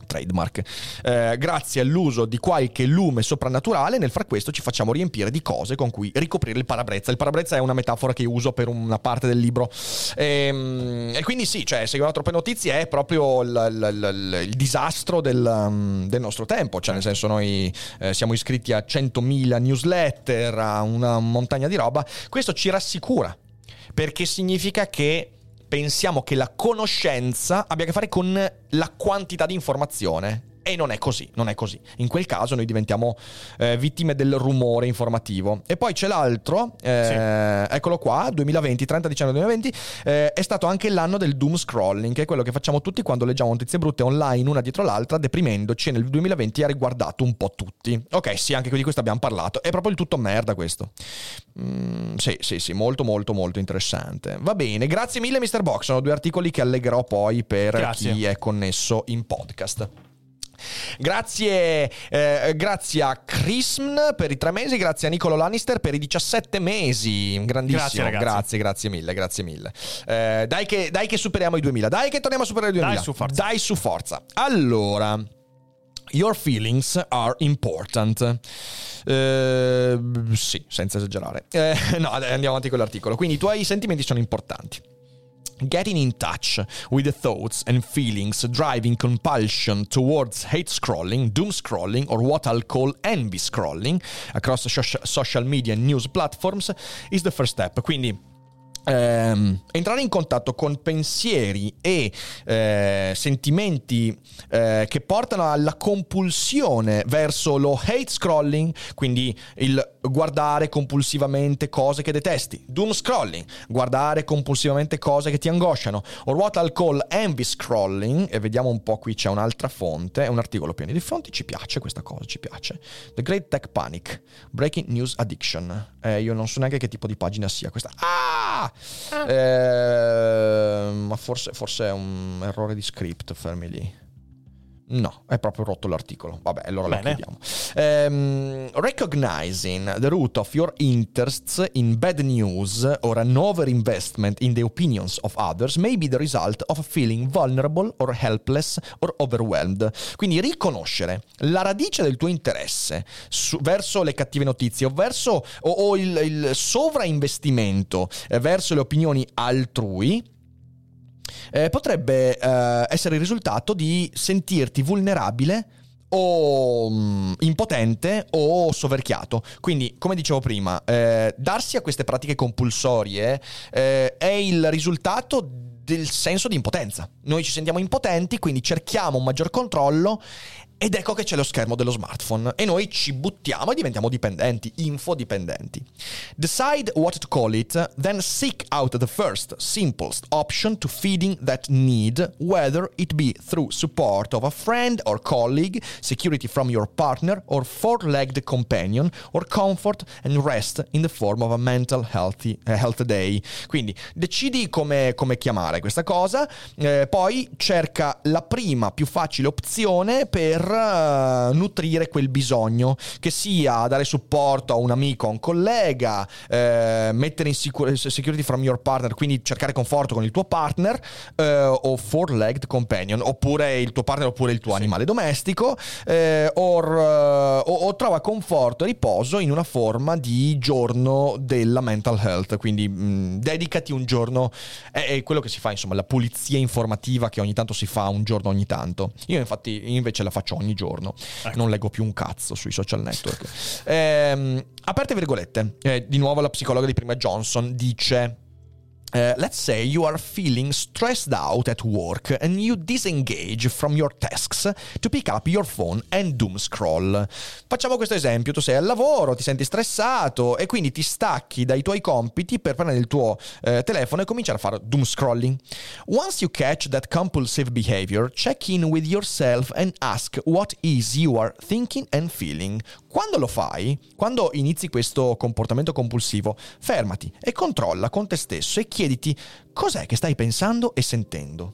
Speaker 1: trademark. Eh, grazie all'uso di qualche lume soprannaturale, nel far questo ci facciamo riempire di cose con cui ricoprire il parabrezza. Il parabrezza è una metafora che uso per una parte del libro. Ehm, E, quindi sì, cioè, seguono troppe notizie è proprio il, il- il- il disastro del, um, del nostro tempo. Cioè, nel senso, noi eh, siamo iscritti a 100.000 newsletter, a una montagna di roba. Questo ci rassicura perché significa che pensiamo che la conoscenza abbia a che fare con la quantità di informazione. E non è così, non è così. In quel caso noi diventiamo eh, vittime del rumore informativo. E poi c'è l'altro, eh, eccolo qua, 2020, 30 dicembre 2020, eh, è stato anche l'anno del doom scrolling, che è quello che facciamo tutti quando leggiamo notizie brutte online una dietro l'altra, deprimendoci e nel 2020 ha riguardato un po' tutti. Ok, sì, anche di questo abbiamo parlato. È proprio il tutto merda questo. Mm, sì, sì, sì, molto, molto, molto interessante. Va bene, grazie mille, Mr. Box. Sono due articoli che allegherò poi per
Speaker 3: Grazie.
Speaker 1: chi è connesso in podcast. Grazie, eh, grazie a Chrism per i tre mesi, grazie a Nicolo Lannister per i 17 mesi. Grandissimo,
Speaker 3: Grazie,
Speaker 1: grazie, grazie mille, grazie mille. Eh, dai, che, dai che superiamo i 2000, dai che torniamo a superare i 2000.
Speaker 3: Dai, su forza.
Speaker 1: Dai su forza. Allora, your feelings are important. Eh, sì, senza esagerare. Eh, no, andiamo avanti con l'articolo. Quindi i tuoi sentimenti sono importanti. Getting in touch with the thoughts and feelings driving compulsion towards hate scrolling, doom scrolling, or what I'll call envy scrolling across socia- social media and news platforms is the first step. Quindi ehm, entrare in contatto con pensieri e eh, sentimenti eh, che portano alla compulsione verso lo hate scrolling, quindi il guardare compulsivamente cose che detesti, doom scrolling, guardare compulsivamente cose che ti angosciano, or what I'll call envy scrolling, e vediamo un po' qui c'è un'altra fonte, è un articolo pieno di fonti, ci piace questa cosa, ci piace. The Great Tech Panic, Breaking News Addiction, Eh, io non so neanche che tipo di pagina sia questa. Ah! Eh, ma forse, forse è un errore di script, fermi lì. No, è proprio rotto l'articolo. Vabbè, allora
Speaker 3: Bene.
Speaker 1: lo chiudiamo. Ehm, recognizing the root of your interests in bad news or an overinvestment in the opinions of others may be the result of feeling vulnerable or helpless or overwhelmed. Quindi riconoscere la radice del tuo interesse su- verso le cattive notizie o verso o, o il, il sovrainvestimento eh, verso le opinioni altrui eh, potrebbe eh, essere il risultato di sentirti vulnerabile o mm, impotente o soverchiato. Quindi, come dicevo prima, eh, darsi a queste pratiche compulsorie eh, è il risultato del senso di impotenza. Noi ci sentiamo impotenti, quindi cerchiamo un maggior controllo ed ecco che c'è lo schermo dello smartphone e noi ci buttiamo e diventiamo dipendenti, infodipendenti. Decide what to call it, then seek out the first, simplest option to feeding that need, whether it be through support of a friend or colleague, security from your partner or four-legged companion, or comfort and rest in the form of a mental healthy, eh, health day. Quindi decidi come, come chiamare questa cosa, eh, poi cerca la prima più facile opzione per eh, nutrire quel bisogno, che sia dare supporto a un amico, a un collega, eh, mettere in sicur- security from your partner, quindi cercare conforto con il tuo partner, eh, o four-legged companion, oppure il tuo partner oppure il tuo animale domestico, eh, or, eh, o, o trova conforto e riposo in una forma di giorno della mental health, quindi mh, dedicati un giorno, è, è quello che si fa, insomma, la pulizia informativa che ogni tanto si fa un giorno ogni tanto. Io infatti invece la faccio ogni giorno, non leggo più un cazzo sui social network. Ehm, aperte virgolette, eh, di nuovo la psicologa di prima Johnson dice... Uh, let's say you are feeling stressed out at work and you disengage from your tasks to pick up your phone and doom scroll. Facciamo questo esempio, tu sei al lavoro, ti senti stressato e quindi ti stacchi dai tuoi compiti per prendere il tuo eh, telefono e cominciare a fare doom scrolling. Once you catch that compulsive behavior, check in with yourself and ask what is you are thinking and feeling. Quando lo fai, quando inizi questo comportamento compulsivo, fermati e controlla con te stesso e chiediti cos'è che stai pensando e sentendo.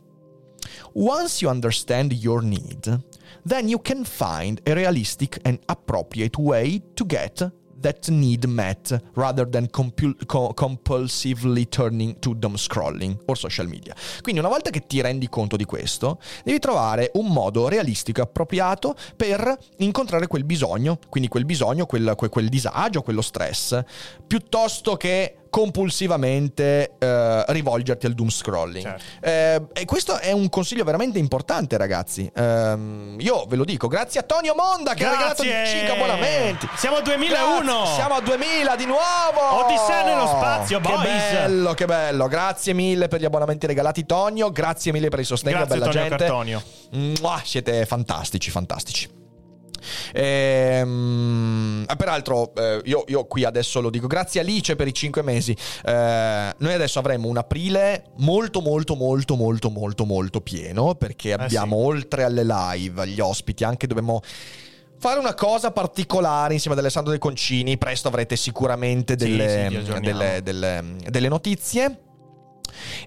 Speaker 1: Once you understand your need, then you can find a realistic and appropriate way to get that need met rather than compul- co- compulsively turning to doom scrolling or social media. Quindi una volta che ti rendi conto di questo, devi trovare un modo realistico e appropriato per incontrare quel bisogno, quindi quel bisogno, quel, quel- quel disagio, quello stress, piuttosto che compulsivamente eh, rivolgerti al doom scrolling.
Speaker 3: Certo.
Speaker 1: Eh, e questo è un consiglio veramente importante, ragazzi. Ehm, io ve lo dico, grazie a Tonio Monda che ha regalato
Speaker 3: Grazie!
Speaker 1: 5 abbonamenti.
Speaker 3: Siamo al 2001!
Speaker 1: Grazie, Siamo a 2000 di nuovo.
Speaker 3: Odissea nello spazio,
Speaker 1: Che
Speaker 3: boys!
Speaker 1: bello, che bello. Grazie mille per gli abbonamenti regalati, Tonio. Grazie mille per il sostegno,
Speaker 3: Grazie,
Speaker 1: bella
Speaker 3: Tonio
Speaker 1: gente.
Speaker 3: Cartonio.
Speaker 1: Mua, siete fantastici, fantastici. Ehm, ah, peraltro, eh, io, io qui adesso lo dico, grazie Alice per i 5 mesi. Eh, noi adesso avremo un aprile molto, molto, molto, molto, molto, molto pieno perché abbiamo
Speaker 3: sì.
Speaker 1: oltre alle live, agli ospiti, anche dobbiamo fare una cosa particolare insieme ad Alessandro De Concini. Presto avrete sicuramente
Speaker 3: Sì,
Speaker 1: delle,
Speaker 3: sì, aggiorniamo.
Speaker 1: delle, delle- delle notizie.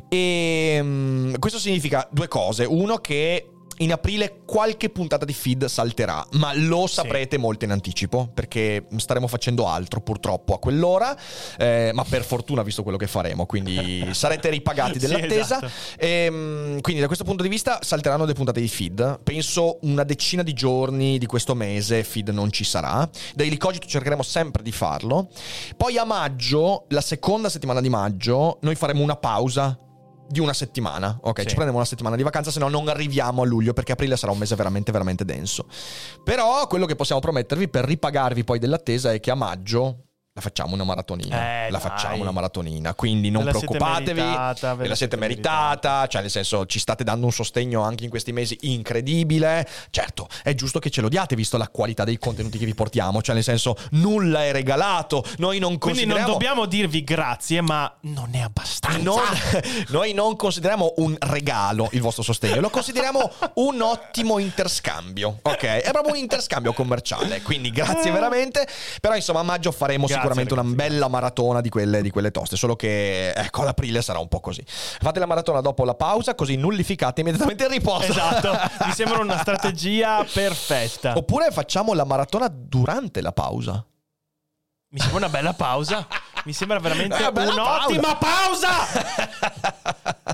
Speaker 1: E mm, questo significa due cose. Uno che in aprile qualche puntata di feed salterà, ma lo saprete molto in anticipo perché staremo facendo altro purtroppo a quell'ora, eh, ma per fortuna visto quello che faremo, quindi sarete ripagati
Speaker 3: Sì,
Speaker 1: dell'attesa.
Speaker 3: esatto.
Speaker 1: Ehm, quindi da questo punto di vista salteranno le puntate di feed. Penso una decina di giorni di questo mese feed non ci sarà. Daily Cogito cercheremo sempre di farlo. Poi a maggio, la seconda settimana di maggio, noi faremo una pausa di una settimana. Ok,
Speaker 3: Sì.
Speaker 1: ci prendiamo una settimana di vacanza, se no non arriviamo a luglio perché aprile sarà un mese veramente veramente denso. Però quello che possiamo promettervi per ripagarvi poi dell'attesa è che a maggio la facciamo una maratonina.
Speaker 3: Eh,
Speaker 1: la
Speaker 3: dai.
Speaker 1: facciamo una maratonina, quindi non
Speaker 3: Ve
Speaker 1: preoccupatevi.
Speaker 3: meritata, ve
Speaker 1: ve la siete
Speaker 3: siete
Speaker 1: meritata, cioè nel senso ci state dando un sostegno anche in questi mesi incredibile. Certo, è giusto che ce lo diate visto la qualità dei contenuti che vi portiamo, cioè nel senso nulla è regalato, noi non
Speaker 3: Quindi non
Speaker 1: consideriamo
Speaker 3: dobbiamo dirvi grazie, ma non è abbastanza.
Speaker 1: non- noi non consideriamo un regalo il vostro sostegno, lo consideriamo un ottimo interscambio. Ok, è proprio un interscambio commerciale. Quindi grazie veramente. Però insomma, a maggio faremo
Speaker 3: Grazie,
Speaker 1: sicuramente una bella maratona di quelle, di quelle toste, solo che ecco ad aprile sarà un po' così. Fate la maratona dopo la pausa, così nullificate immediatamente il riposo.
Speaker 3: Esatto, mi sembra una strategia perfetta.
Speaker 1: Oppure facciamo la maratona durante la pausa.
Speaker 3: Mi sembra una bella pausa. Mi sembra veramente un'ottima pausa.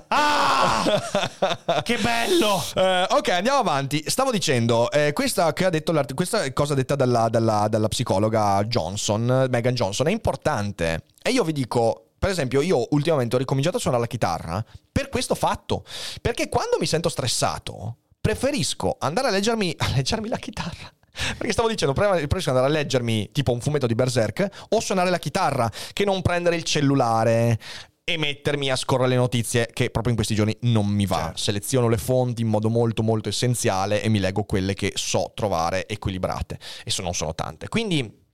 Speaker 3: Ah! Che bello!
Speaker 1: Eh, ok, andiamo avanti. Stavo dicendo, eh, questa, che ha detto l'art- questa cosa detta dalla, dalla- dalla psicologa Johnson, Megan Johnson, è importante. E io vi dico, per esempio, io ultimamente ho ricominciato a suonare la chitarra per questo fatto. Perché quando mi sento stressato, preferisco andare a leggermi, a leggermi la chitarra. Perché stavo dicendo, prima preferisco andare a leggermi tipo un fumetto di Berserk o suonare la chitarra che non prendere il cellulare e mettermi a scorrere le notizie che proprio in questi giorni non mi va.
Speaker 3: Certo.
Speaker 1: Seleziono le fonti in modo molto molto essenziale e mi leggo quelle che so trovare equilibrate e so- non sono tante. Quindi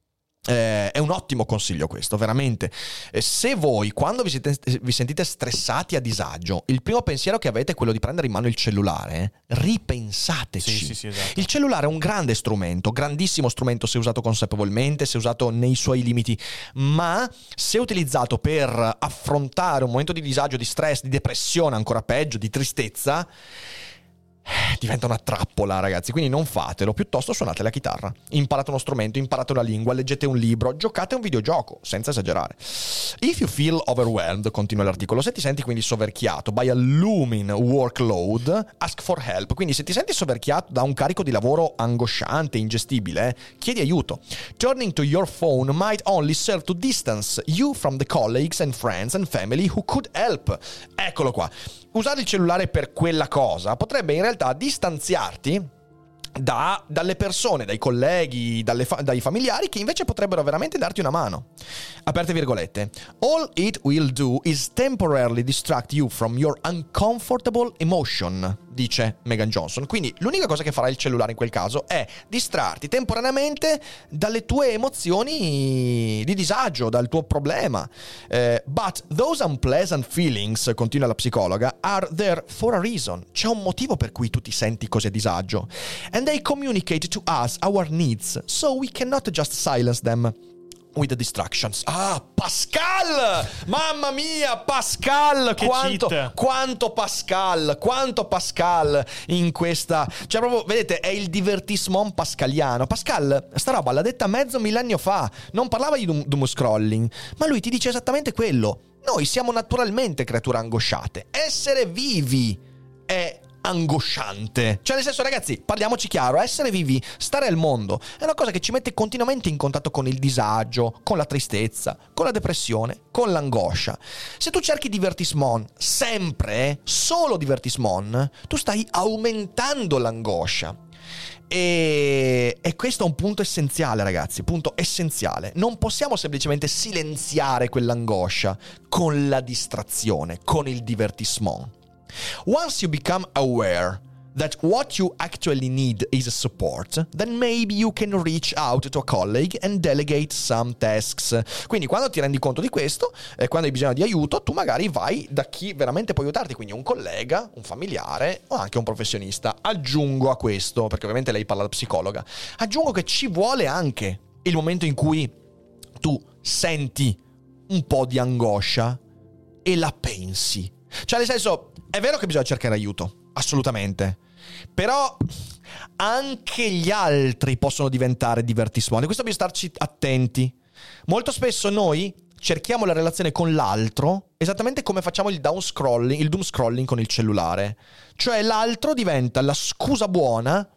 Speaker 1: eh, è un ottimo consiglio questo, veramente. Eh, se voi, quando vi, siete- vi sentite stressati a disagio, il primo pensiero che avete è quello di prendere in mano il cellulare, ripensateci.
Speaker 3: Sì, sì, sì, esatto.
Speaker 1: Il cellulare è un grande strumento, grandissimo strumento se usato consapevolmente, se usato nei suoi limiti, ma se utilizzato per affrontare un momento di disagio, di stress, di depressione, ancora peggio, di tristezza, eh, diventa una trappola, ragazzi. Quindi non fatelo, piuttosto suonate la chitarra. Imparate uno strumento, imparate una lingua, leggete un libro, giocate un videogioco, senza esagerare. If you feel overwhelmed, continua l'articolo, se ti senti quindi soverchiato by a looming workload, ask for help. Quindi se ti senti soverchiato da un carico di lavoro angosciante, ingestibile, chiedi aiuto. Turning to your phone might only serve to distance you from the colleagues and friends and family who could help. Eccolo qua. Usare il cellulare per quella cosa potrebbe in realtà distanziarti da- dalle persone, dai colleghi, fa- dai familiari che invece potrebbero veramente darti una mano. Aperte virgolette. All it will do is temporarily distract you from your uncomfortable emotion, dice Megan Johnson. Quindi l'unica cosa che farà il cellulare in quel caso è distrarti temporaneamente dalle tue emozioni di disagio, dal tuo problema. Eh, but those unpleasant feelings, continua la psicologa, are there for a reason. C'è un motivo per cui tu ti senti così a disagio. And they communicate to us our needs, so we cannot just silence them. With the distractions. Ah, Pascal! Mamma mia, Pascal! Quanto, quanto Pascal, quanto Pascal in questa... Cioè proprio, vedete, è il divertissement pascaliano. Pascal, sta roba l'ha detta mezzo millennio fa. Non parlava di doom, doom scrolling, ma lui ti dice esattamente quello. Noi siamo naturalmente creature angosciate. Essere vivi è angosciante. Cioè, nel senso, ragazzi, parliamoci chiaro: essere vivi, stare al mondo, è una cosa che ci mette continuamente in contatto con il disagio, con la tristezza, con la depressione, con l'angoscia. Se tu cerchi divertissement sempre, solo divertissement, tu stai aumentando l'angoscia. E, e questo è un punto essenziale, ragazzi. Punto essenziale. Non possiamo semplicemente silenziare quell'angoscia con la distrazione, con il divertissement. Once you become aware that what you actually need is support, then maybe you can reach out to a colleague and delegate some tasks. Quindi quando ti rendi conto di questo, eh, quando hai bisogno di aiuto, tu magari vai da chi veramente può aiutarti, quindi un collega, un familiare o anche un professionista. Aggiungo a questo, perché ovviamente lei parla da psicologa, aggiungo che ci vuole anche il momento in cui tu senti un po' di angoscia e la pensi. Cioè, nel senso, è vero che bisogna cercare aiuto, assolutamente. Però anche gli altri possono diventare divertissement. E questo bisogna starci attenti. Molto spesso noi cerchiamo la relazione con l'altro esattamente come facciamo il down scrolling, il doom scrolling con il cellulare. Cioè l'altro diventa la scusa buona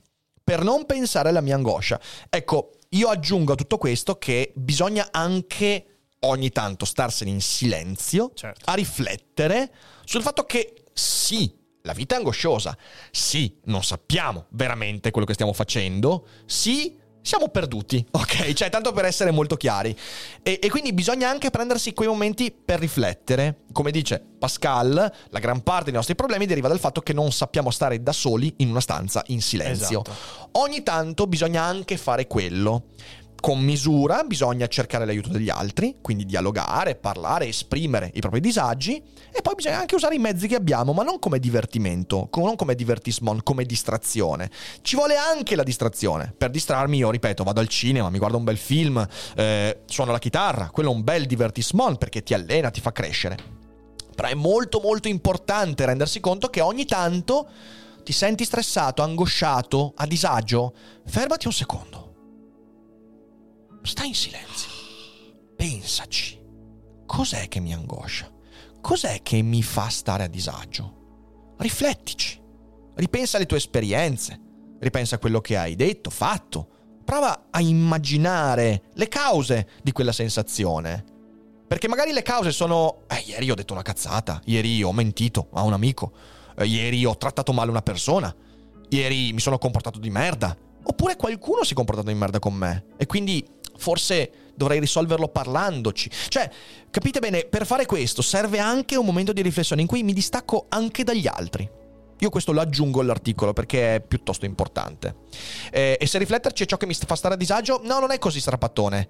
Speaker 1: per non pensare alla mia angoscia. Ecco, io aggiungo a tutto questo che bisogna anche ogni tanto starsene in silenzio,
Speaker 3: Certo.
Speaker 1: a riflettere sul fatto che sì, la vita è angosciosa, sì, non sappiamo veramente quello che stiamo facendo, sì, siamo perduti, ok? Cioè, tanto per essere molto chiari. E, e quindi bisogna anche prendersi quei momenti per riflettere. Come dice Pascal, la gran parte dei nostri problemi deriva dal fatto che non sappiamo stare da soli in una stanza in silenzio.
Speaker 3: Esatto.
Speaker 1: Ogni tanto bisogna anche fare quello. Con misura bisogna cercare l'aiuto degli altri, quindi dialogare, parlare, esprimere i propri disagi e poi bisogna anche usare i mezzi che abbiamo, ma non come divertimento, non come divertissement, come distrazione. Ci vuole anche la distrazione. Per distrarmi io, ripeto, vado al cinema, mi guardo un bel film, eh, suono la chitarra, quello è un bel divertissement perché ti allena, ti fa crescere. Però è molto molto importante rendersi conto che ogni tanto ti senti stressato, angosciato, a disagio, fermati un secondo Stai in silenzio. Pensaci. Cos'è che mi angoscia? Cos'è che mi fa stare a disagio? Riflettici. Ripensa alle tue esperienze. Ripensa a quello che hai detto, fatto. Prova a immaginare le cause di quella sensazione. Perché magari le cause sono... Eh, ieri ho detto una cazzata. Ieri ho mentito a un amico. Eh, ieri ho trattato male una persona. Ieri mi sono comportato di merda. Oppure qualcuno si è comportato di merda con me. E quindi forse dovrei risolverlo parlandoci. Cioè, capite bene, per fare questo serve anche un momento di riflessione in cui mi distacco anche dagli altri. Io questo lo aggiungo all'articolo perché è piuttosto importante. Eh, e se rifletterci è ciò che mi fa stare a disagio? No, non è così strapattone.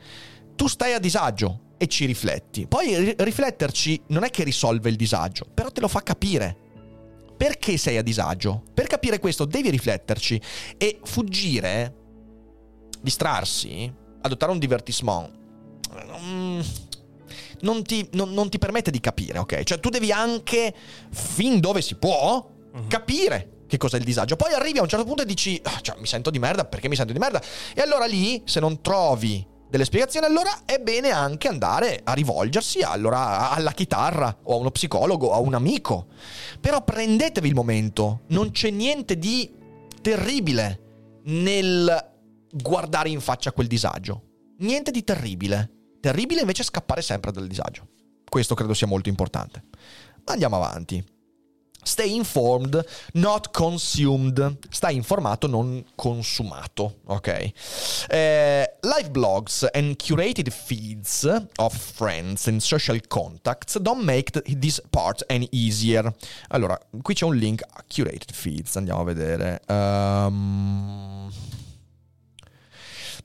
Speaker 1: Tu stai a disagio e ci rifletti. Poi rifletterci non è che risolve il disagio, però te lo fa capire. Perché sei a disagio? Per capire questo devi rifletterci e fuggire, distrarsi, adottare un divertissement mm, non ti, non, non ti, permette di capire, ok? Cioè tu devi anche, fin dove si può, uh-huh. capire che cos'è il disagio. Poi arrivi a un certo punto e dici, oh, cioè, mi sento di merda, perché mi sento di merda? E allora lì, se non trovi delle spiegazioni, allora è bene anche andare a rivolgersi allora, alla chitarra o a uno psicologo o a un amico. Però prendetevi il momento, non c'è niente di terribile nel guardare in faccia quel disagio. Niente di terribile. Terribile invece scappare sempre dal disagio. Questo credo sia molto importante. Andiamo avanti. Stay informed, not consumed. Stai informato, non consumato. Ok. Eh, live blogs and curated feeds of friends and social contacts don't make this part any easier. Allora, qui c'è un link a curated feeds. Andiamo a vedere. Um...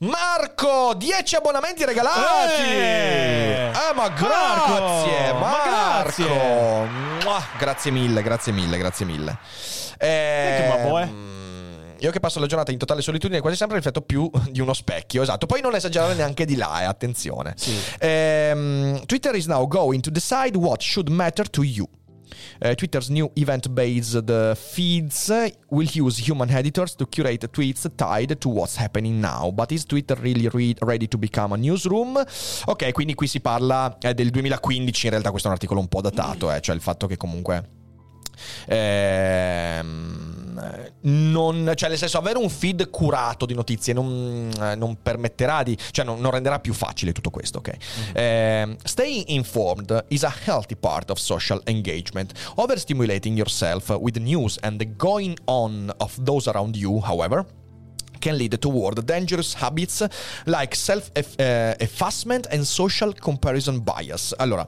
Speaker 1: Marco, 10 abbonamenti regalati. Eh, eh ma grazie, Marco. Marco. Grazie. grazie mille, grazie mille, grazie mille.
Speaker 3: Eh,
Speaker 1: io che passo la giornata in totale solitudine quasi sempre rifletto più di uno specchio, esatto. Poi non esagerare neanche di là, eh, attenzione. Sì. Eh, Twitter is now going to decide what should matter to you. Uh, Twitter's new event-based uh, feeds will use human editors to curate tweets tied to what's happening now. But is Twitter really re- ready to become a newsroom? Ok, quindi qui si parla eh, del 2015, in realtà questo è un articolo un po' datato, eh, cioè il fatto che comunque... Ehm non, cioè nel senso avere un feed curato di notizie non, eh, non permetterà di, cioè non, non, renderà più facile tutto questo, ok? Mm-hmm. Eh, staying informed is a healthy part of social engagement. Overstimulating yourself with news and the going on of those around you, however, can lead toward dangerous habits like self-effacement and social comparison bias. Allora,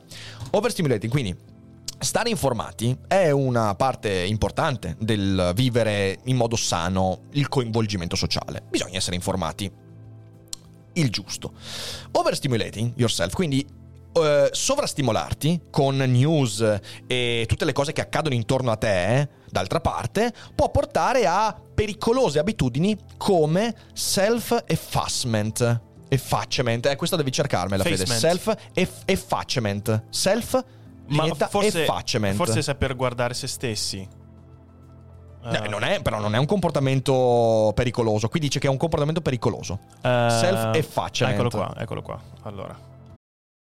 Speaker 1: overstimulating, quindi Stare informati è una parte importante del vivere in modo sano il coinvolgimento sociale. Bisogna essere informati. Il giusto. Overstimulating yourself, quindi uh, sovrastimolarti con news e tutte le cose che accadono intorno a te, d'altra parte, può portare a pericolose abitudini come self-effacement. Effacement, eh, questo devi cercarmela, Fede. Self-effacement. Self
Speaker 3: ma forse, forse saper guardare se stessi.
Speaker 1: Uh, non è, però non è un comportamento pericoloso. Qui dice che è un comportamento pericoloso. Uh, Self-effacement.
Speaker 3: Eccolo qua, eccolo qua. Allora.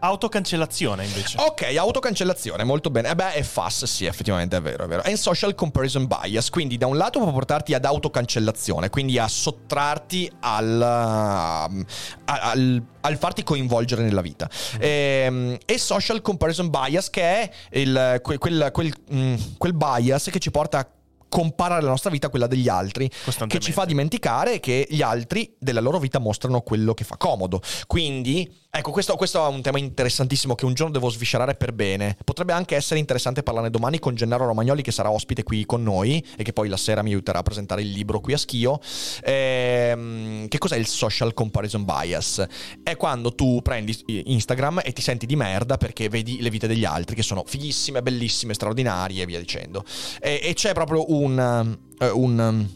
Speaker 3: Autocancellazione invece.
Speaker 1: Ok, autocancellazione, molto bene. Eh beh, è FAS, sì, effettivamente è vero, è vero. E social comparison bias, quindi da un lato può portarti ad autocancellazione, quindi a sottrarti al, al, al farti coinvolgere nella vita. E, ehm, e, social comparison bias, che è il, quel, quel, quel, mm, quel bias che ci porta a comparare la nostra vita a quella degli altri, che ci fa dimenticare che gli altri della loro vita mostrano quello che fa comodo. Quindi Ecco, questo, questo, è un tema interessantissimo che un giorno devo sviscerare per bene. Potrebbe anche essere interessante parlarne domani con Gennaro Romagnoli che sarà ospite qui con noi e che poi la sera mi aiuterà a presentare il libro qui a Schio. Ehm, che cos'è il social comparison bias? È quando tu prendi Instagram e ti senti di merda perché vedi le vite degli altri che sono fighissime, bellissime, straordinarie e via dicendo. E, e c'è proprio un, uh, un,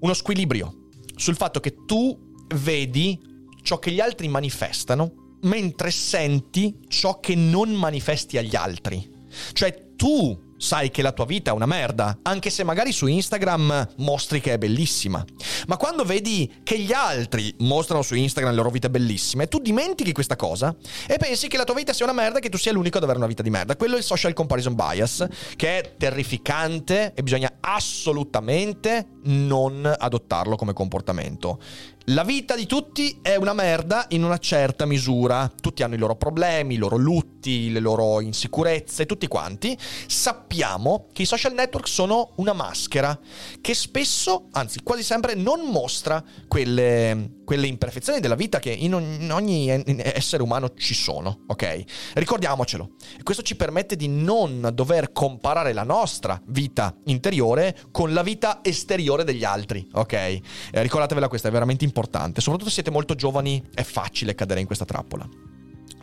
Speaker 1: uno squilibrio sul fatto che tu vedi ciò che gli altri manifestano, mentre senti ciò che non manifesti agli altri. Cioè tu sai che la tua vita è una merda, anche se magari su Instagram mostri che è bellissima. Ma quando vedi che gli altri mostrano su Instagram le loro vite bellissime, tu dimentichi questa cosa e pensi che la tua vita sia una merda e che tu sia l'unico ad avere una vita di merda. Quello è il social comparison bias, che è terrificante e bisogna assolutamente non adottarlo come comportamento. La vita di tutti è una merda in una certa misura. Tutti hanno i loro problemi, i loro lutti, le loro insicurezze, tutti quanti. Sappiamo che i social network sono una maschera che spesso, anzi quasi sempre, non mostra quelle, quelle imperfezioni della vita che in ogni essere umano ci sono, ok? Ricordiamocelo. Questo ci permette di non dover comparare la nostra vita interiore con la vita esteriore degli altri, ok? Eh, ricordatevela questa, è veramente importante. Soprattutto se siete molto giovani è facile cadere in questa trappola.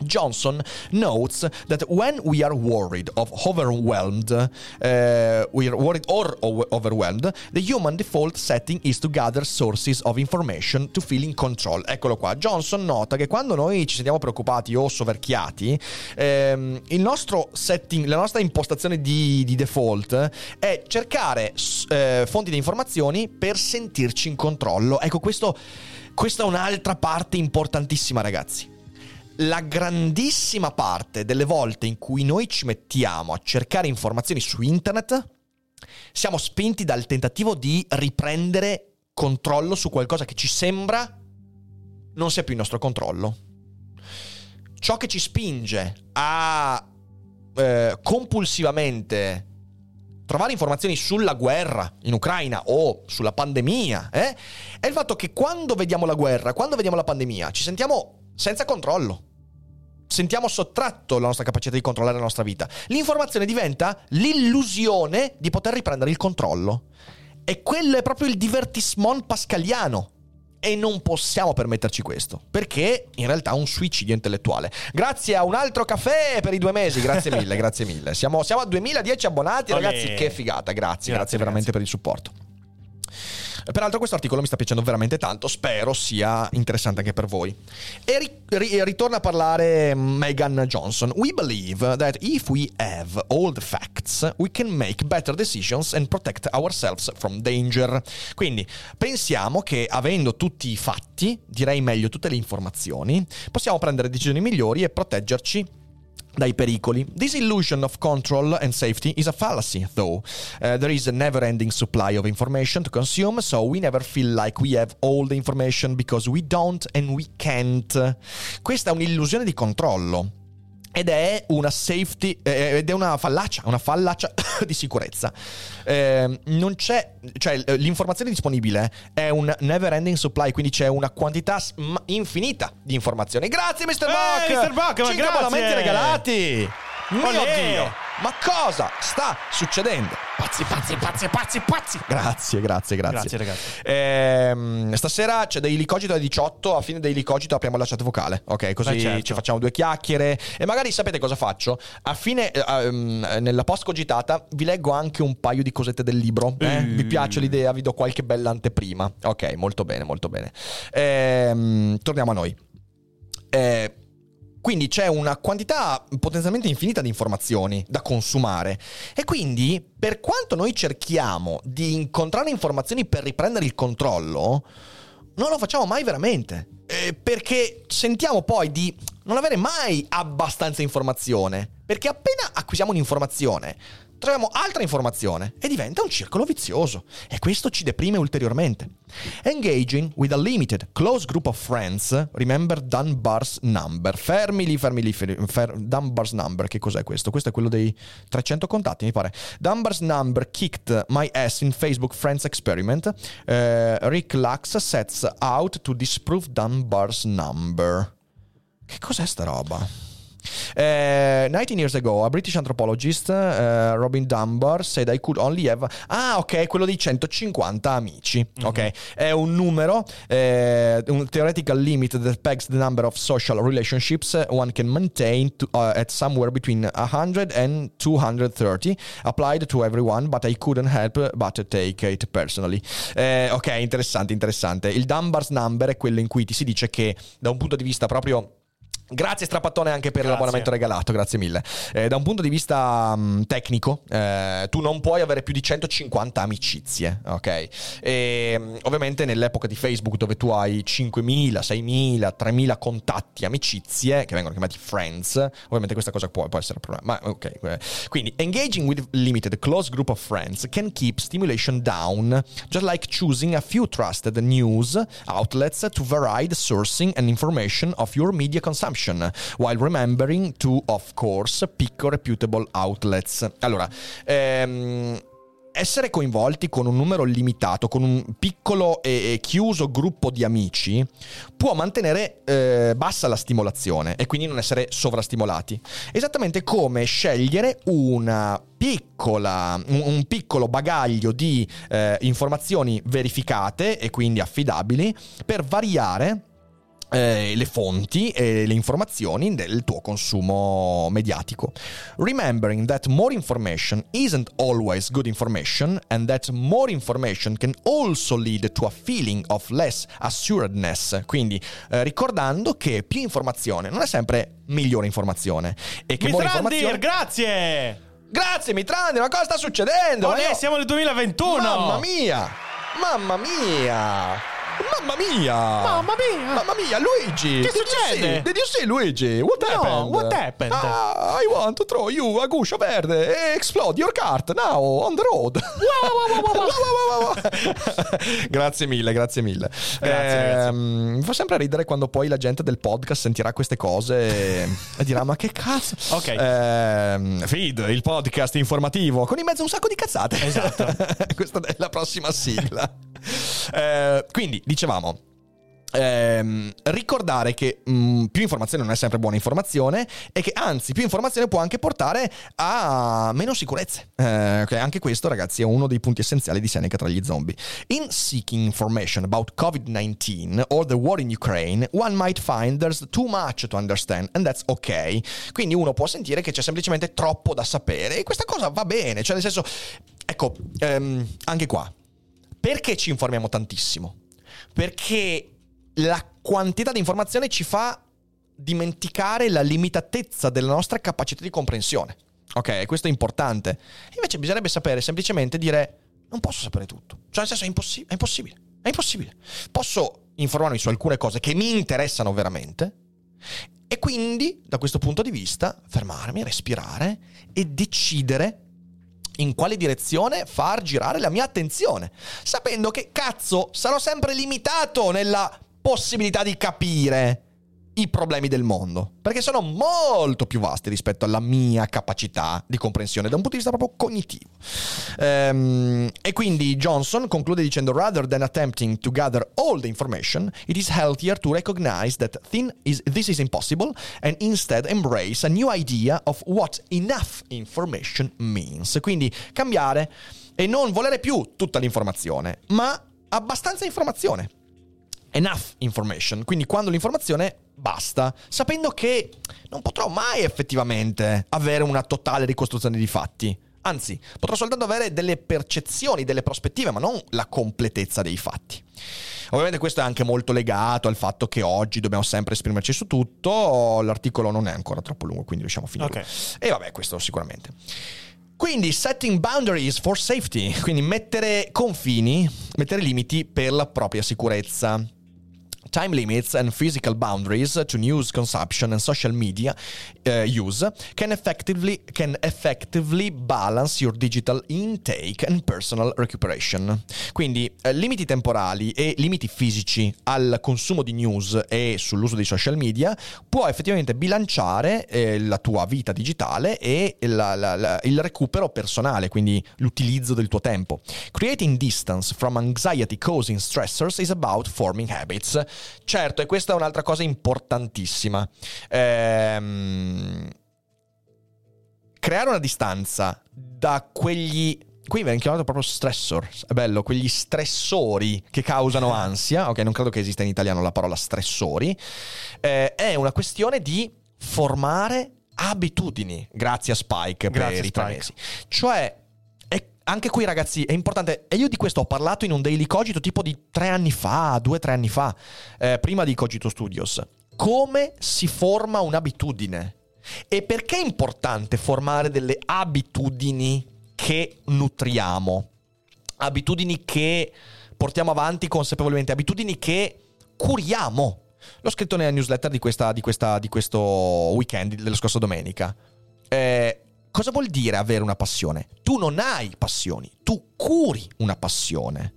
Speaker 1: Johnson notes that when we are worried of overwhelmed, uh, we are worried or overwhelmed, the human default setting is to gather sources of information to feel in control. Eccolo qua. Johnson nota che quando noi ci sentiamo preoccupati o soverchiati, ehm, il nostro setting, la nostra impostazione di, di default è cercare eh, fonti di informazioni per sentirci in controllo. Ecco, questo, questa è un'altra parte importantissima, ragazzi la grandissima parte delle volte in cui noi ci mettiamo a cercare informazioni su internet, siamo spinti dal tentativo di riprendere controllo su qualcosa che ci sembra non sia più il nostro controllo. Ciò che ci spinge a eh, compulsivamente trovare informazioni sulla guerra in Ucraina o sulla pandemia eh, è il fatto che quando vediamo la guerra, quando vediamo la pandemia, ci sentiamo senza controllo sentiamo sottratto la nostra capacità di controllare la nostra vita. L'informazione diventa l'illusione di poter riprendere il controllo. E quello è proprio il divertissement pascaliano. E non possiamo permetterci questo, perché in realtà è un suicidio intellettuale. Grazie a un altro caffè per i due mesi, grazie mille, grazie mille. Siamo, siamo a 2010 abbonati, ragazzi, che figata, grazie, grazie, grazie veramente per il supporto. Peraltro questo articolo mi sta piacendo veramente tanto, spero sia interessante anche per voi. E ri- ri- ritorna a parlare Megan Johnson. We believe that if we have all the facts, we can make better decisions and protect ourselves from danger. Quindi pensiamo che avendo tutti i fatti, direi meglio tutte le informazioni, possiamo prendere decisioni migliori e proteggerci dai pericoli. This illusion of control and safety is a fallacy, though. Uh, there is a never ending supply of information to consume, so we never feel like we have all the information because we don't and we can't. Questa è un'illusione di controllo ed è una safety eh, ed è una fallacia, una fallacia di sicurezza. Eh, non c'è, cioè l'informazione disponibile è un never ending supply, quindi c'è una quantità infinita di informazioni. Grazie Mr.
Speaker 3: Hey, Mr. Bock,
Speaker 1: 5 abbonamenti regalati! Mio Dio! Ma cosa sta succedendo? Pazzi, pazzi, pazzi, pazzi, pazzi. Grazie, grazie, grazie.
Speaker 3: Grazie, ragazzi.
Speaker 1: Ehm, stasera c'è dei Licogito alle 18. A fine dei Licogito apriamo la chat vocale. Ok, così
Speaker 3: eh certo.
Speaker 1: ci facciamo due chiacchiere. E magari sapete cosa faccio? A fine, um, nella post cogitata, vi leggo anche un paio di cosette del libro. Eh? Mm. Vi piace l'idea? Vi do qualche bella anteprima. Ok, molto bene, molto bene. Ehm, torniamo a noi. Eh, quindi c'è una quantità potenzialmente infinita di informazioni da consumare e quindi per quanto noi cerchiamo di incontrare informazioni per riprendere il controllo, non lo facciamo mai veramente. eh, perché sentiamo poi di non avere mai abbastanza informazione. Perché appena acquisiamo un'informazione, troviamo altra informazione e diventa un circolo vizioso. E questo ci deprime ulteriormente. Engaging with a limited, close group of friends, remember Dunbar's number. Fermi lì, fermi lì, fermi, fer, Dunbar's number, che cos'è questo? Questo è quello dei 300 contatti, mi pare. Dunbar's number kicked my ass in Facebook Friends Experiment. Uh, Rick Lux sets out to disprove Dunbar's number. Che cos'è sta roba? Uh, 19 years ago, a British anthropologist, uh, Robin Dunbar, said I could only have. Ah, ok, quello dei 150 amici. Mm-hmm. Ok, è un numero, uh, un theoretical limit that pegs the number of social relationships one can maintain to, at somewhere between 100 and 230, applied to everyone, but I couldn't help but take it personally. ok, interessante, interessante. Il Dunbar's number è quello in cui ti si dice che da un punto di vista proprio Grazie Strapattone anche per grazie. l'abbonamento regalato, grazie mille. Eh, da un punto di vista um, tecnico, eh, tu non puoi avere più di 150 amicizie, ok? E, um, ovviamente nell'epoca di Facebook dove tu hai 5.000, 6.000, 3.000 contatti, amicizie, che vengono chiamati friends, ovviamente questa cosa può, può essere un problema. Ma ok, eh. quindi engaging with limited close group of friends can keep stimulation down, just like choosing a few trusted news outlets to vary the sourcing and information of your media consumption consumption, while remembering to, of course, pick reputable outlets. Allora, ehm, essere coinvolti con un numero limitato, con un piccolo e, chiuso gruppo di amici, può mantenere eh, bassa la stimolazione e quindi non essere sovrastimolati. Esattamente come scegliere piccola, un piccolo bagaglio di eh, informazioni verificate e quindi affidabili per variare eh, le fonti e le informazioni del tuo consumo mediatico. Remembering that more information isn't always good information and that more information can also lead to a feeling of less assuredness. Quindi eh, ricordando che più informazione non è sempre migliore informazione e che
Speaker 3: more informazione grazie!
Speaker 1: Grazie Mitrandir, ma cosa sta succedendo?
Speaker 3: Oh, eh, siamo nel 2021!
Speaker 1: Mamma mia! Mamma mia! Mamma mia!
Speaker 3: Mamma mia!
Speaker 1: Mamma mia, Luigi!
Speaker 3: Che succede?
Speaker 1: Did you see Luigi? What
Speaker 3: no,
Speaker 1: happened?
Speaker 3: what happened?
Speaker 1: Ah, I want to throw you a guscio verde e explode your cart now on the road. grazie mille, grazie mille.
Speaker 3: Grazie, eh, grazie.
Speaker 1: Mi fa sempre ridere quando poi la gente del podcast sentirà queste cose e dirà ma che cazzo.
Speaker 3: Ok.
Speaker 1: Eh, feed, il podcast informativo con in mezzo un sacco di cazzate.
Speaker 3: Esatto.
Speaker 1: Questa è la prossima sigla. Eh, quindi, dicevamo, Ehm, ricordare che mh, mm, più informazione non è sempre buona informazione e che anzi più informazione può anche portare a meno sicurezze. Eh, okay, anche questo ragazzi è uno dei punti essenziali di Seneca tra gli zombie. In seeking information about COVID-19 or the war in Ukraine, one might find there's too much to understand and that's ok. Quindi uno può sentire che c'è semplicemente troppo da sapere e questa cosa va bene, cioè nel senso, ecco, ehm, anche qua, perché ci informiamo tantissimo? Perché la quantità di informazione ci fa dimenticare la limitatezza della nostra capacità di comprensione. Ok, questo è importante. Invece bisognerebbe sapere semplicemente dire non posso sapere tutto. Cioè, nel senso, è, impossi- è impossibile. È impossibile. Posso informarmi su alcune cose che mi interessano veramente e quindi, da questo punto di vista, fermarmi, respirare e decidere in quale direzione far girare la mia attenzione, sapendo che cazzo sarò sempre limitato nella possibilità di capire i problemi del mondo, perché sono molto più vasti rispetto alla mia capacità di comprensione da un punto di vista proprio cognitivo. Um, e quindi Johnson conclude dicendo: Rather than attempting to gather all the information, it is healthier to recognize that is, this is impossible and instead embrace a new idea of what enough information means. Quindi cambiare e non volere più tutta l'informazione, ma abbastanza informazione enough information, quindi quando l'informazione basta, sapendo che non potrò mai effettivamente avere una totale ricostruzione di fatti. Anzi, potrò soltanto avere delle percezioni, delle prospettive, ma non la completezza dei fatti. Ovviamente questo è anche molto legato al fatto che oggi dobbiamo sempre esprimerci su tutto, l'articolo non è ancora troppo lungo, quindi riusciamo a finire.
Speaker 3: Okay.
Speaker 1: E vabbè, questo sicuramente. Quindi setting boundaries for safety, quindi mettere confini, mettere limiti per la propria sicurezza. Time limits and physical boundaries to news consumption and social media uh, use can effectively can effectively balance your digital intake and personal recuperation. Quindi eh, limiti temporali e limiti fisici al consumo di news e sull'uso dei social media può effettivamente bilanciare eh, la tua vita digitale e la, la, la, il recupero personale, quindi l'utilizzo del tuo tempo. Creating distance from anxiety causing stressors is about forming habits. Certo, e questa è un'altra cosa importantissima. Ehm, creare una distanza da quegli qui viene chiamato proprio stressor, è bello, quegli stressori che causano ansia, ok, non credo che esista in italiano la parola stressori, eh, è una questione di formare abitudini, grazie a Spike
Speaker 3: Grazie,
Speaker 1: per i tre mesi. Cioè, anche qui ragazzi è importante, e io di questo ho parlato in un daily cogito tipo di tre anni fa, due o tre anni fa, eh, prima di Cogito Studios. Come si forma un'abitudine? E perché è importante formare delle abitudini che nutriamo? Abitudini che portiamo avanti consapevolmente, abitudini che curiamo. L'ho scritto nella newsletter di, questa, di, questa, di questo weekend, della scorsa domenica. Eh, Cosa vuol dire avere una passione? Tu non hai passioni, tu curi una passione.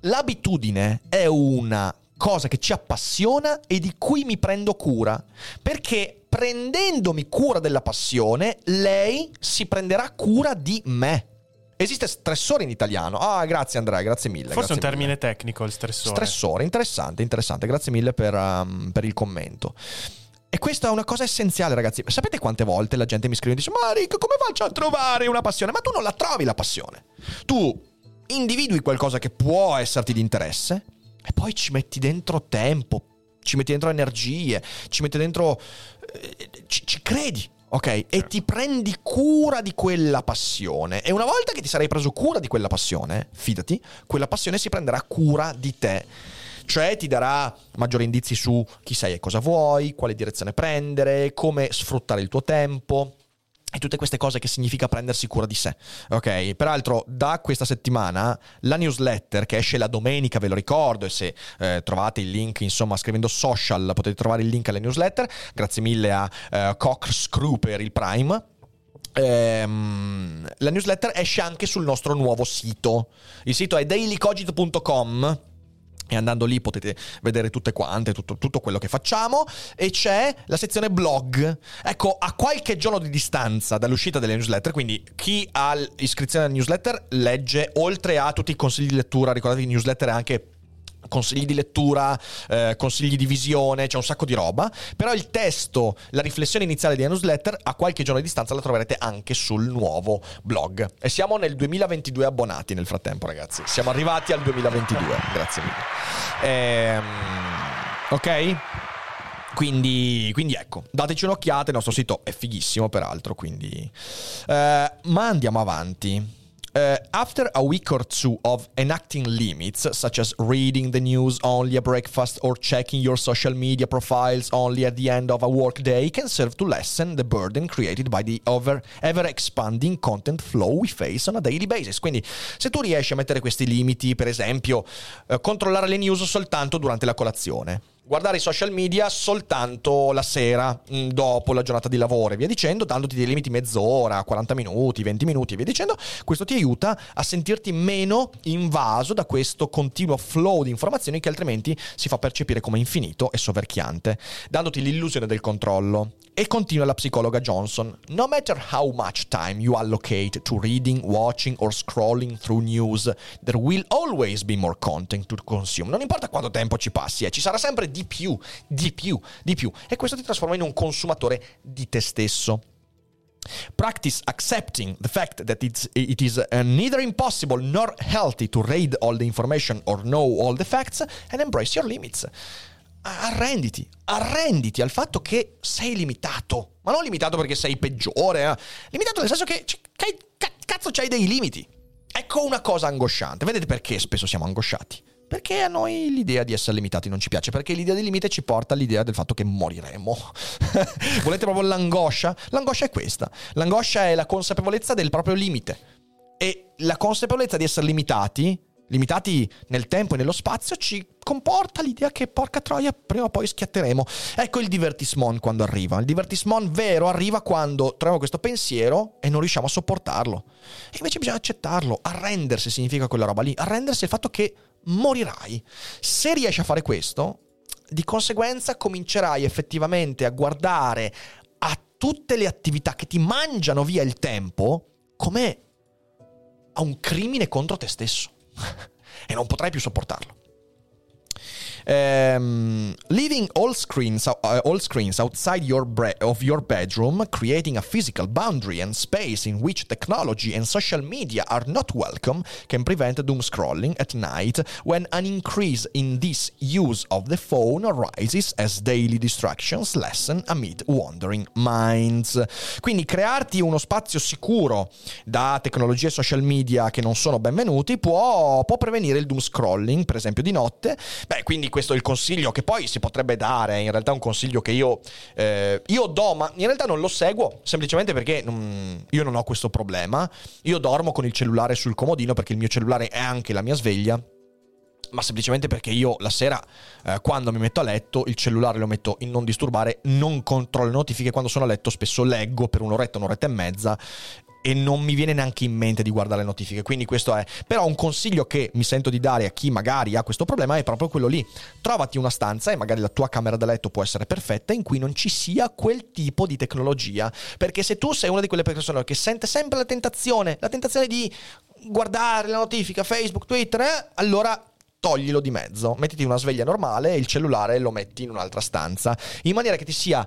Speaker 1: L'abitudine è una cosa che ci appassiona e di cui mi prendo cura, perché prendendomi cura della passione, lei si prenderà cura di me. Esiste stressore in italiano. Ah, grazie Andrea, grazie mille.
Speaker 3: Forse
Speaker 1: grazie
Speaker 3: è un termine
Speaker 1: mille.
Speaker 3: tecnico il stressore.
Speaker 1: Stressore, interessante, interessante. Grazie mille per, um, per il commento. E questa è una cosa essenziale, ragazzi. Sapete quante volte la gente mi scrive e dice: Ma Rick, come faccio a trovare una passione? Ma tu non la trovi la passione. Tu individui qualcosa che può esserti di interesse e poi ci metti dentro tempo, ci metti dentro energie, ci metti dentro. eh, ci, ci credi. Ok? E ti prendi cura di quella passione. E una volta che ti sarai preso cura di quella passione, fidati, quella passione si prenderà cura di te. Cioè ti darà maggiori indizi su chi sei e cosa vuoi, quale direzione prendere, come sfruttare il tuo tempo. E tutte queste cose che significa prendersi cura di sé. Ok? Peraltro, da questa settimana la newsletter che esce la domenica, ve lo ricordo, e se eh, trovate il link, insomma, scrivendo social, potete trovare il link alle newsletter. Grazie mille a eh, Cockscrew per il Prime. Ehm, la newsletter esce anche sul nostro nuovo sito. Il sito è dailycogito.com. E andando lì potete vedere tutte quante, tutto, tutto, quello che facciamo. E c'è la sezione blog. Ecco, a qualche giorno di distanza dall'uscita delle newsletter, quindi chi ha l'iscrizione alla newsletter legge, oltre a tutti i consigli di lettura, ricordatevi newsletter è anche consigli di lettura, eh, consigli di visione, c'è un sacco di roba, però il testo, la riflessione iniziale di newsletter a qualche giorno di distanza la troverete anche sul nuovo blog. E siamo nel 2022 abbonati nel frattempo ragazzi, siamo arrivati al 2022, grazie mille. Ehm, ok? Quindi, quindi, ecco, dateci un'occhiata, il nostro sito è fighissimo peraltro, quindi... Eh, ma andiamo avanti. Uh, after a week or two of enacting limits, such as reading the news only at breakfast or checking your social media profiles only at the end of a workday, can serve to lessen the burden created by the over, ever expanding content flow we face on a daily basis. Quindi, se tu riesci a mettere questi limiti, per esempio, uh, controllare le news soltanto durante la colazione guardare i social media soltanto la sera, mm, dopo la giornata di lavoro e via dicendo, dandoti dei limiti mezz'ora, 40 minuti, 20 minuti e via dicendo, questo ti aiuta a sentirti meno invaso da questo continuo flow di informazioni che altrimenti si fa percepire come infinito e soverchiante, dandoti l'illusione del controllo. E continua la psicologa Johnson, no matter how much time you allocate to reading, watching or scrolling through news, there will always be more content to consume. Non importa quanto tempo ci passi, eh, ci sarà sempre di più, di più, di più. E questo ti trasforma in un consumatore di te stesso. Practice accepting the fact that it's, it is uh, neither impossible nor healthy to read all the information or know all the facts and embrace your limits. Arrenditi, arrenditi al fatto che sei limitato, ma non limitato perché sei peggiore, eh? limitato nel senso che, che cazzo c'hai dei limiti. Ecco una cosa angosciante. Vedete perché spesso siamo angosciati? Perché a noi l'idea di essere limitati non ci piace, perché l'idea di limite ci porta all'idea del fatto che moriremo. Volete proprio l'angoscia? L'angoscia è questa. L'angoscia è la consapevolezza del proprio limite. E la consapevolezza di essere limitati limitati nel tempo e nello spazio, ci comporta l'idea che porca troia prima o poi schiatteremo. Ecco il divertissement quando arriva. Il divertissement vero arriva quando troviamo questo pensiero e non riusciamo a sopportarlo. E invece bisogna accettarlo. Arrendersi significa quella roba lì. Arrendersi al fatto che morirai. Se riesci a fare questo, di conseguenza comincerai effettivamente a guardare a tutte le attività che ti mangiano via il tempo come a un crimine contro te stesso. e non potrai più sopportarlo. Um, leaving all screens, uh, all screens outside your bre- of your bedroom, creating a physical boundary and space in which technology and social media are not welcome, can prevent doom scrolling at night when an increase in this use of the phone arises as daily distractions lessen amid wandering minds. Quindi crearti uno spazio sicuro da tecnologie e social media che non sono benvenuti può, può prevenire il doom scrolling, per esempio di notte. Beh, quindi questo è il consiglio che poi si potrebbe dare, in realtà è un consiglio che io, eh, io do, ma in realtà non lo seguo, semplicemente perché non, io non ho questo problema. Io dormo con il cellulare sul comodino perché il mio cellulare è anche la mia sveglia ma semplicemente perché io la sera, eh, quando mi metto a letto, il cellulare lo metto in non disturbare, non controllo le notifiche, quando sono a letto spesso leggo per un'oretta, un'oretta e mezza e non mi viene neanche in mente di guardare le notifiche. Quindi questo è. Però un consiglio che mi sento di dare a chi magari ha questo problema è proprio quello lì. Trovati una stanza e magari la tua camera da letto può essere perfetta in cui non ci sia quel tipo di tecnologia. Perché se tu sei una di quelle persone che sente sempre la tentazione, la tentazione di guardare la notifica Facebook, Twitter, eh, allora toglilo di mezzo, mettiti una sveglia normale e il cellulare lo metti in un'altra stanza, in maniera che ti sia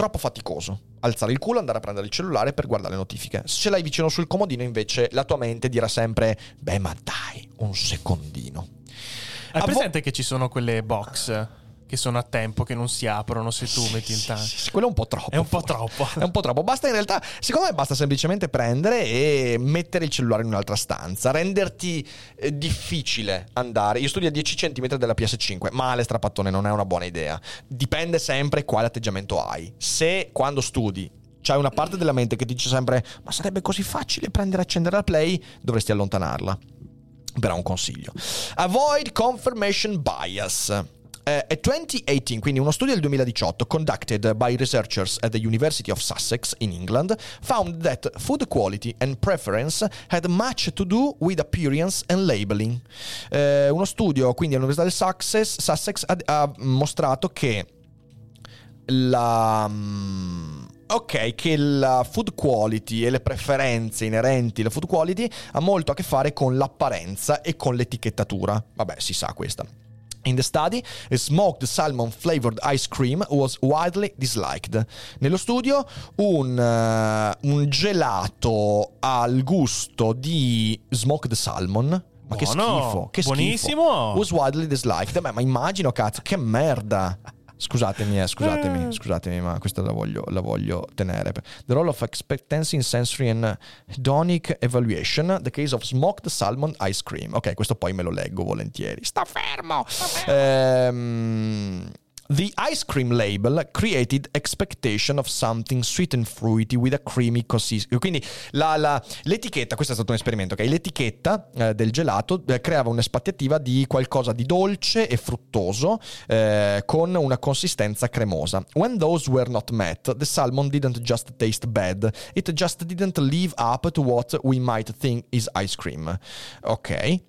Speaker 1: troppo faticoso alzare il culo, andare a prendere il cellulare per guardare le notifiche. Se ce l'hai vicino sul comodino, invece, la tua mente dirà sempre: Beh, ma dai, un secondino.
Speaker 3: Hai presente vo- che ci sono quelle box? Che sono a tempo, che non si aprono se tu metti in tanto.
Speaker 1: Sì, quello è un po' troppo.
Speaker 3: È un po' troppo.
Speaker 1: è un po' troppo. Basta in realtà, secondo me basta semplicemente prendere e mettere il cellulare in un'altra stanza, renderti eh, difficile andare. Io studio a 10 cm della PS5, male strapattone, non è una buona idea. Dipende sempre quale atteggiamento hai. Se quando studi c'hai una parte della mente che ti dice sempre ma sarebbe così facile prendere e accendere la play, dovresti allontanarla. Però un consiglio. Avoid confirmation bias. Uh, a 2018, quindi uno studio del 2018 conducted by researchers at the University of Sussex in England found that food quality and preference had much to do with appearance and labeling. Uh, uno studio quindi all'Università del Sussex, Sussex ha, ha, mostrato che la... Um, ok, che la food quality e le preferenze inerenti alla food quality ha molto a che fare con l'apparenza e con l'etichettatura. Vabbè, si sa questa. In the study, smoked salmon flavored ice cream was widely disliked. Nello studio, un, uh, un gelato al gusto di smoked salmon ma che schifo, che
Speaker 3: buonissimo.
Speaker 1: schifo. Was widely disliked. Beh, ma immagino, cazzo, che merda. Scusatemi, eh, scusatemi, eh. scusatemi, ma questa la voglio, la voglio tenere. The role of expectancy in sensory and hedonic evaluation, the case of smoked salmon ice cream. Ok, questo poi me lo leggo volentieri. Sta fermo! Sta fermo. Ehm, The ice cream label created expectation of something sweet and fruity with a creamy consistency. Quindi la, la, l'etichetta, questo è stato un esperimento, ok? L'etichetta eh, del gelato eh, creava un'aspettativa di qualcosa di dolce e fruttoso eh, con una consistenza cremosa. When those were not met, the salmon didn't just taste bad, it just didn't live up to what we might think is ice cream. Ok.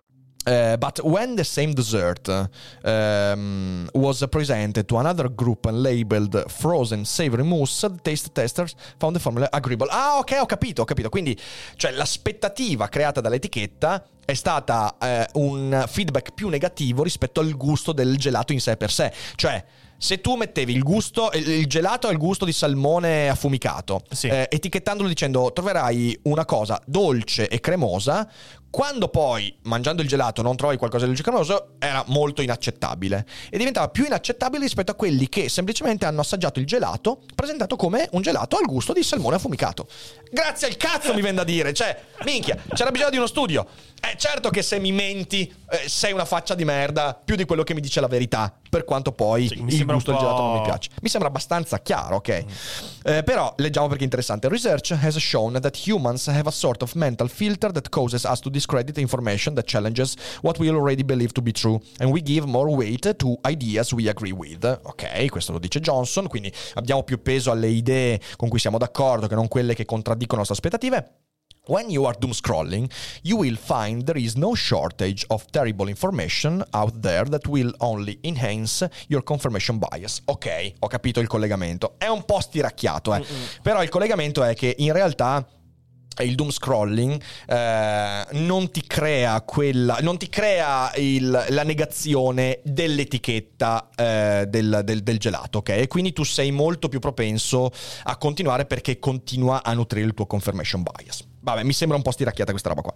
Speaker 1: Uh, but when the same dessert um, was presented to another group and labeled frozen savory mousse, the taste testers found the formula agreeable. Ah, ok, ho capito, ho capito. Quindi, cioè, l'aspettativa creata dall'etichetta è stata uh, un feedback più negativo rispetto al gusto del gelato in sé per sé. Cioè, se tu mettevi il gusto, il gelato al gusto di salmone affumicato,
Speaker 3: Sì.
Speaker 1: eh, etichettandolo dicendo troverai una cosa dolce e cremosa, quando poi mangiando il gelato non trovi qualcosa di dolce e cremoso, era molto inaccettabile. E diventava più inaccettabile rispetto a quelli che semplicemente hanno assaggiato il gelato, presentato come un gelato al gusto di salmone affumicato. Grazie al cazzo mi viene da dire, cioè, minchia, c'era bisogno di uno studio. Eh, certo che se mi menti eh, sei una faccia di merda più di quello che mi dice la verità, per quanto poi
Speaker 3: Sì,
Speaker 1: il gusto del gelato non mi piace. Mi sembra abbastanza chiaro, ok? Eh, però leggiamo perché è interessante. Research has shown that humans have a sort of mental filter that causes us to discredit information that challenges what we already believe to be true and we give more weight to ideas we agree with. Ok, questo lo dice Johnson, quindi abbiamo più peso alle idee con cui siamo d'accordo che non quelle che contraddicono le nostre aspettative. When you are doom scrolling, you will find there is no shortage of terrible information out there that will only enhance your confirmation bias. Ok, ho capito il collegamento. È un po' stiracchiato, eh. Però il collegamento è che in realtà il doom scrolling eh, non ti crea quella non ti crea il- la negazione dell'etichetta eh, del, del- del gelato ok e quindi tu sei molto più propenso a continuare perché continua a nutrire il tuo confirmation bias vabbè mi sembra un po' stiracchiata questa roba qua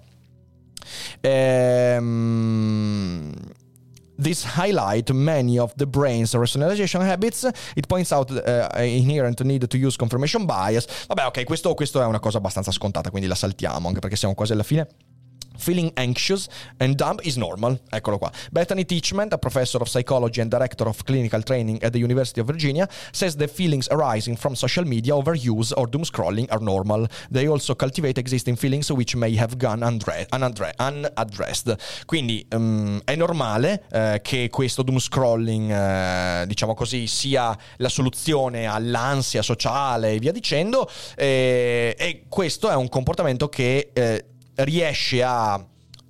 Speaker 1: Ehm, This highlight many of the brain's rationalization habits. It points out uh, inherent need to use confirmation bias. Vabbè, ok, questo, questo è una cosa abbastanza scontata, quindi la saltiamo, anche perché siamo quasi alla fine. Feeling anxious and dumb is normal. Eccolo qua. Bethany Teachman, a professor of psychology and director of clinical training at the University of Virginia, says the feelings arising from social media overuse or doom scrolling are normal. They also cultivate existing feelings which may have gone undre- unandre- unaddressed. Quindi ehm, è normale eh, che questo doom scrolling, eh, diciamo così, sia la soluzione all'ansia sociale e via dicendo. eh, e questo è un comportamento che eh, riesce a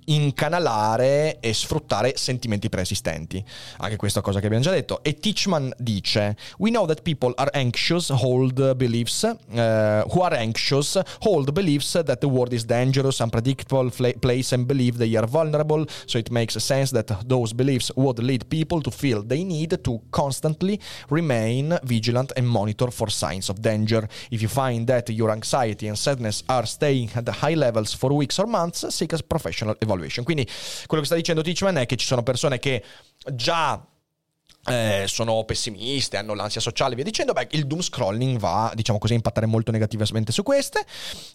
Speaker 1: incanalare e sfruttare sentimenti preesistenti. Anche questa cosa che abbiamo già detto. E Teachman dice: We know that people are anxious, hold beliefs, eh, who are anxious, hold beliefs that the world is dangerous, unpredictable fla- place, and believe they are vulnerable. So it makes sense that those beliefs would lead people to feel they need to constantly remain vigilant and monitor for signs of danger. If you find that your anxiety and sadness are staying at high levels for weeks or months, seek a professional evaluation. Quindi quello che sta dicendo Teachman è che ci sono persone che già eh, sono pessimiste, hanno l'ansia sociale, e via dicendo, beh, il doom scrolling va, diciamo così, a impattare molto negativamente su queste.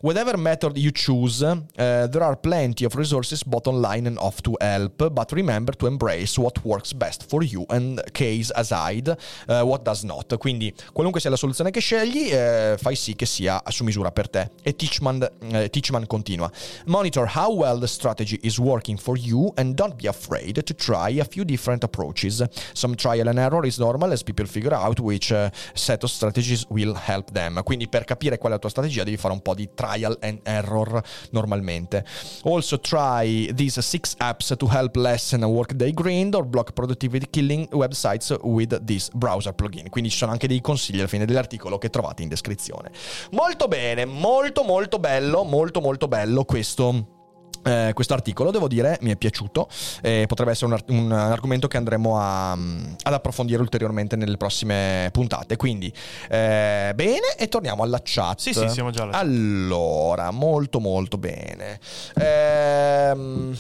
Speaker 1: Whatever method you choose, eh, there are plenty of resources both online and off to help, but remember to embrace what works best for you and case aside eh, what does not. Quindi, qualunque sia la soluzione che scegli, eh, fai sì che sia su misura per te. E Teachman, eh, Teachman continua: Monitor how well the strategy is working for you and don't be afraid to try a few different approaches. Some trial and error is normal as people figure out which uh, set of strategies will help them. Quindi per capire qual è la tua strategia devi fare un po' di trial and error normalmente. Also try these six apps to help lessen workday grind or block productivity killing websites with this browser plugin. Quindi ci sono anche dei consigli alla fine dell'articolo che trovate in descrizione. Molto bene, molto molto bello, molto molto bello questo. Eh, questo articolo devo dire mi è piaciuto eh, potrebbe essere un, ar- un argomento che andremo a, mm, ad approfondire ulteriormente nelle prossime puntate quindi eh, bene e torniamo alla chat
Speaker 3: Sì, sì, siamo già alla chat.
Speaker 1: allora molto molto bene Ehm,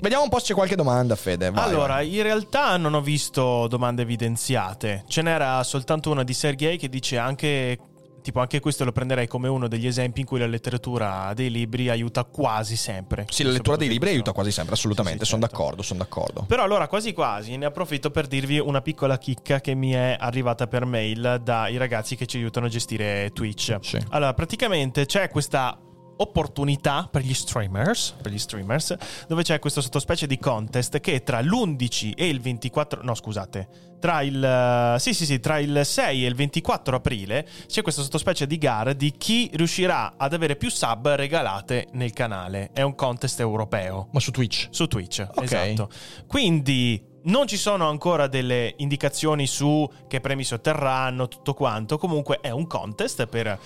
Speaker 1: vediamo un po' se c'è qualche domanda Fede vai,
Speaker 3: allora,
Speaker 1: vai.
Speaker 3: in realtà non ho visto domande evidenziate. Ce n'era soltanto una di Sergei che dice anche. Tipo, anche questo lo prenderei come uno degli esempi in cui la lettura dei libri aiuta quasi sempre.
Speaker 1: sì la lettura dei libri aiuta quasi sempre assolutamente
Speaker 3: Sì, sì,
Speaker 1: sono
Speaker 3: certo.
Speaker 1: d'accordo sono d'accordo
Speaker 3: Però allora quasi quasi ne approfitto per dirvi una piccola chicca che mi è arrivata per mail dai ragazzi che ci aiutano a gestire Twitch.
Speaker 1: Sì.
Speaker 3: Allora, praticamente c'è questa opportunità per gli streamers, per gli streamers, dove c'è questa sottospecie di contest che tra l'11 e il 24, no scusate, tra il sì sì sì, tra il 6 e il 24 aprile c'è questa sottospecie di gara di chi riuscirà ad avere più sub regalate nel canale. È un contest europeo
Speaker 1: ma su Twitch
Speaker 3: su Twitch.
Speaker 1: Ok.
Speaker 3: Esatto. Quindi Non ci sono ancora delle indicazioni su che premi si otterranno, tutto quanto. Comunque è un contest per, eh,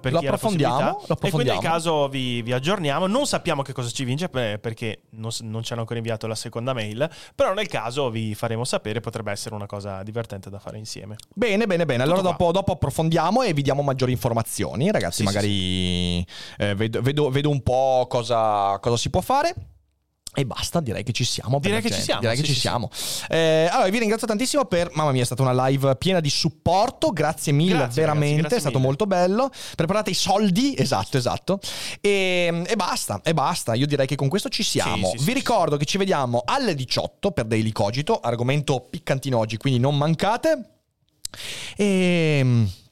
Speaker 3: per
Speaker 1: Lo
Speaker 3: chi ha la possibilità.
Speaker 1: lo
Speaker 3: E quindi nel caso vi, vi aggiorniamo. Non sappiamo che cosa ci vince per- perché non, non ci hanno ancora inviato la seconda mail. Però nel caso vi faremo sapere, potrebbe essere una cosa divertente da fare insieme.
Speaker 1: Bene, bene, bene. Allora dopo, dopo approfondiamo e vi diamo maggiori informazioni. Ragazzi,
Speaker 3: Sì, sì,
Speaker 1: magari eh, vedo, vedo- vedo un po' cosa, cosa si può fare. E basta, direi che ci siamo.
Speaker 3: Direi che ci
Speaker 1: gente,
Speaker 3: siamo,
Speaker 1: Direi
Speaker 3: sì,
Speaker 1: che ci
Speaker 3: sì,
Speaker 1: siamo. Eh, allora, vi ringrazio tantissimo per. Mamma mia, è stata una live piena di supporto. Grazie mille,
Speaker 3: Grazie,
Speaker 1: veramente.
Speaker 3: ragazzi, grazie
Speaker 1: è stato
Speaker 3: mille.
Speaker 1: molto bello. Preparate i soldi. Esatto, esatto. E, e basta, e basta. Io direi che con questo ci siamo.
Speaker 3: Sì, sì,
Speaker 1: vi
Speaker 3: sì,
Speaker 1: ricordo che ci vediamo alle 18 per Daily Cogito. Argomento piccantino oggi, quindi non mancate. E.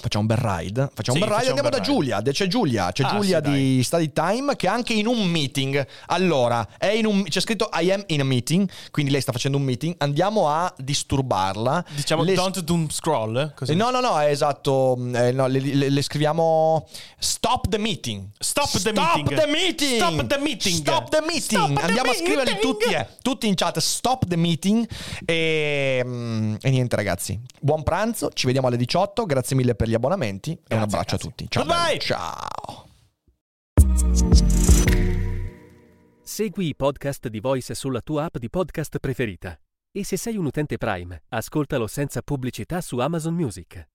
Speaker 1: Facciamo un bel ride. Facciamo
Speaker 3: Sì,
Speaker 1: un bel ride. Andiamo da
Speaker 3: ride.
Speaker 1: Giulia. C'è Giulia. C'è
Speaker 3: Ah,
Speaker 1: Giulia
Speaker 3: sì,
Speaker 1: di Study Time che è anche in un meeting. Allora, è in un, c'è scritto I am in a meeting. Quindi lei sta facendo un meeting. Andiamo a disturbarla.
Speaker 3: Diciamo
Speaker 1: Le-
Speaker 3: don't doom scroll. Così.
Speaker 1: Eh, No, no, no, è esatto. eh, no, le, le- le scriviamo Stop the meeting.
Speaker 3: Stop the meeting.
Speaker 1: the meeting.
Speaker 3: Stop the meeting.
Speaker 1: Stop the meeting.
Speaker 3: Stop the
Speaker 1: Andiamo a scriverli
Speaker 3: meeting.
Speaker 1: tutti, eh, tutti in chat. Stop the meeting. E, mm, e niente, ragazzi. Buon pranzo. Ci vediamo alle 18. Grazie mille per gli abbonamenti. e un
Speaker 3: Grazie,
Speaker 1: abbraccio
Speaker 3: grazie.
Speaker 1: a tutti. Ciao. Belli. Ciao.
Speaker 4: Segui i podcast di Voice sulla tua app di podcast preferita. E se sei un utente Prime, ascoltalo senza pubblicità su Amazon Music.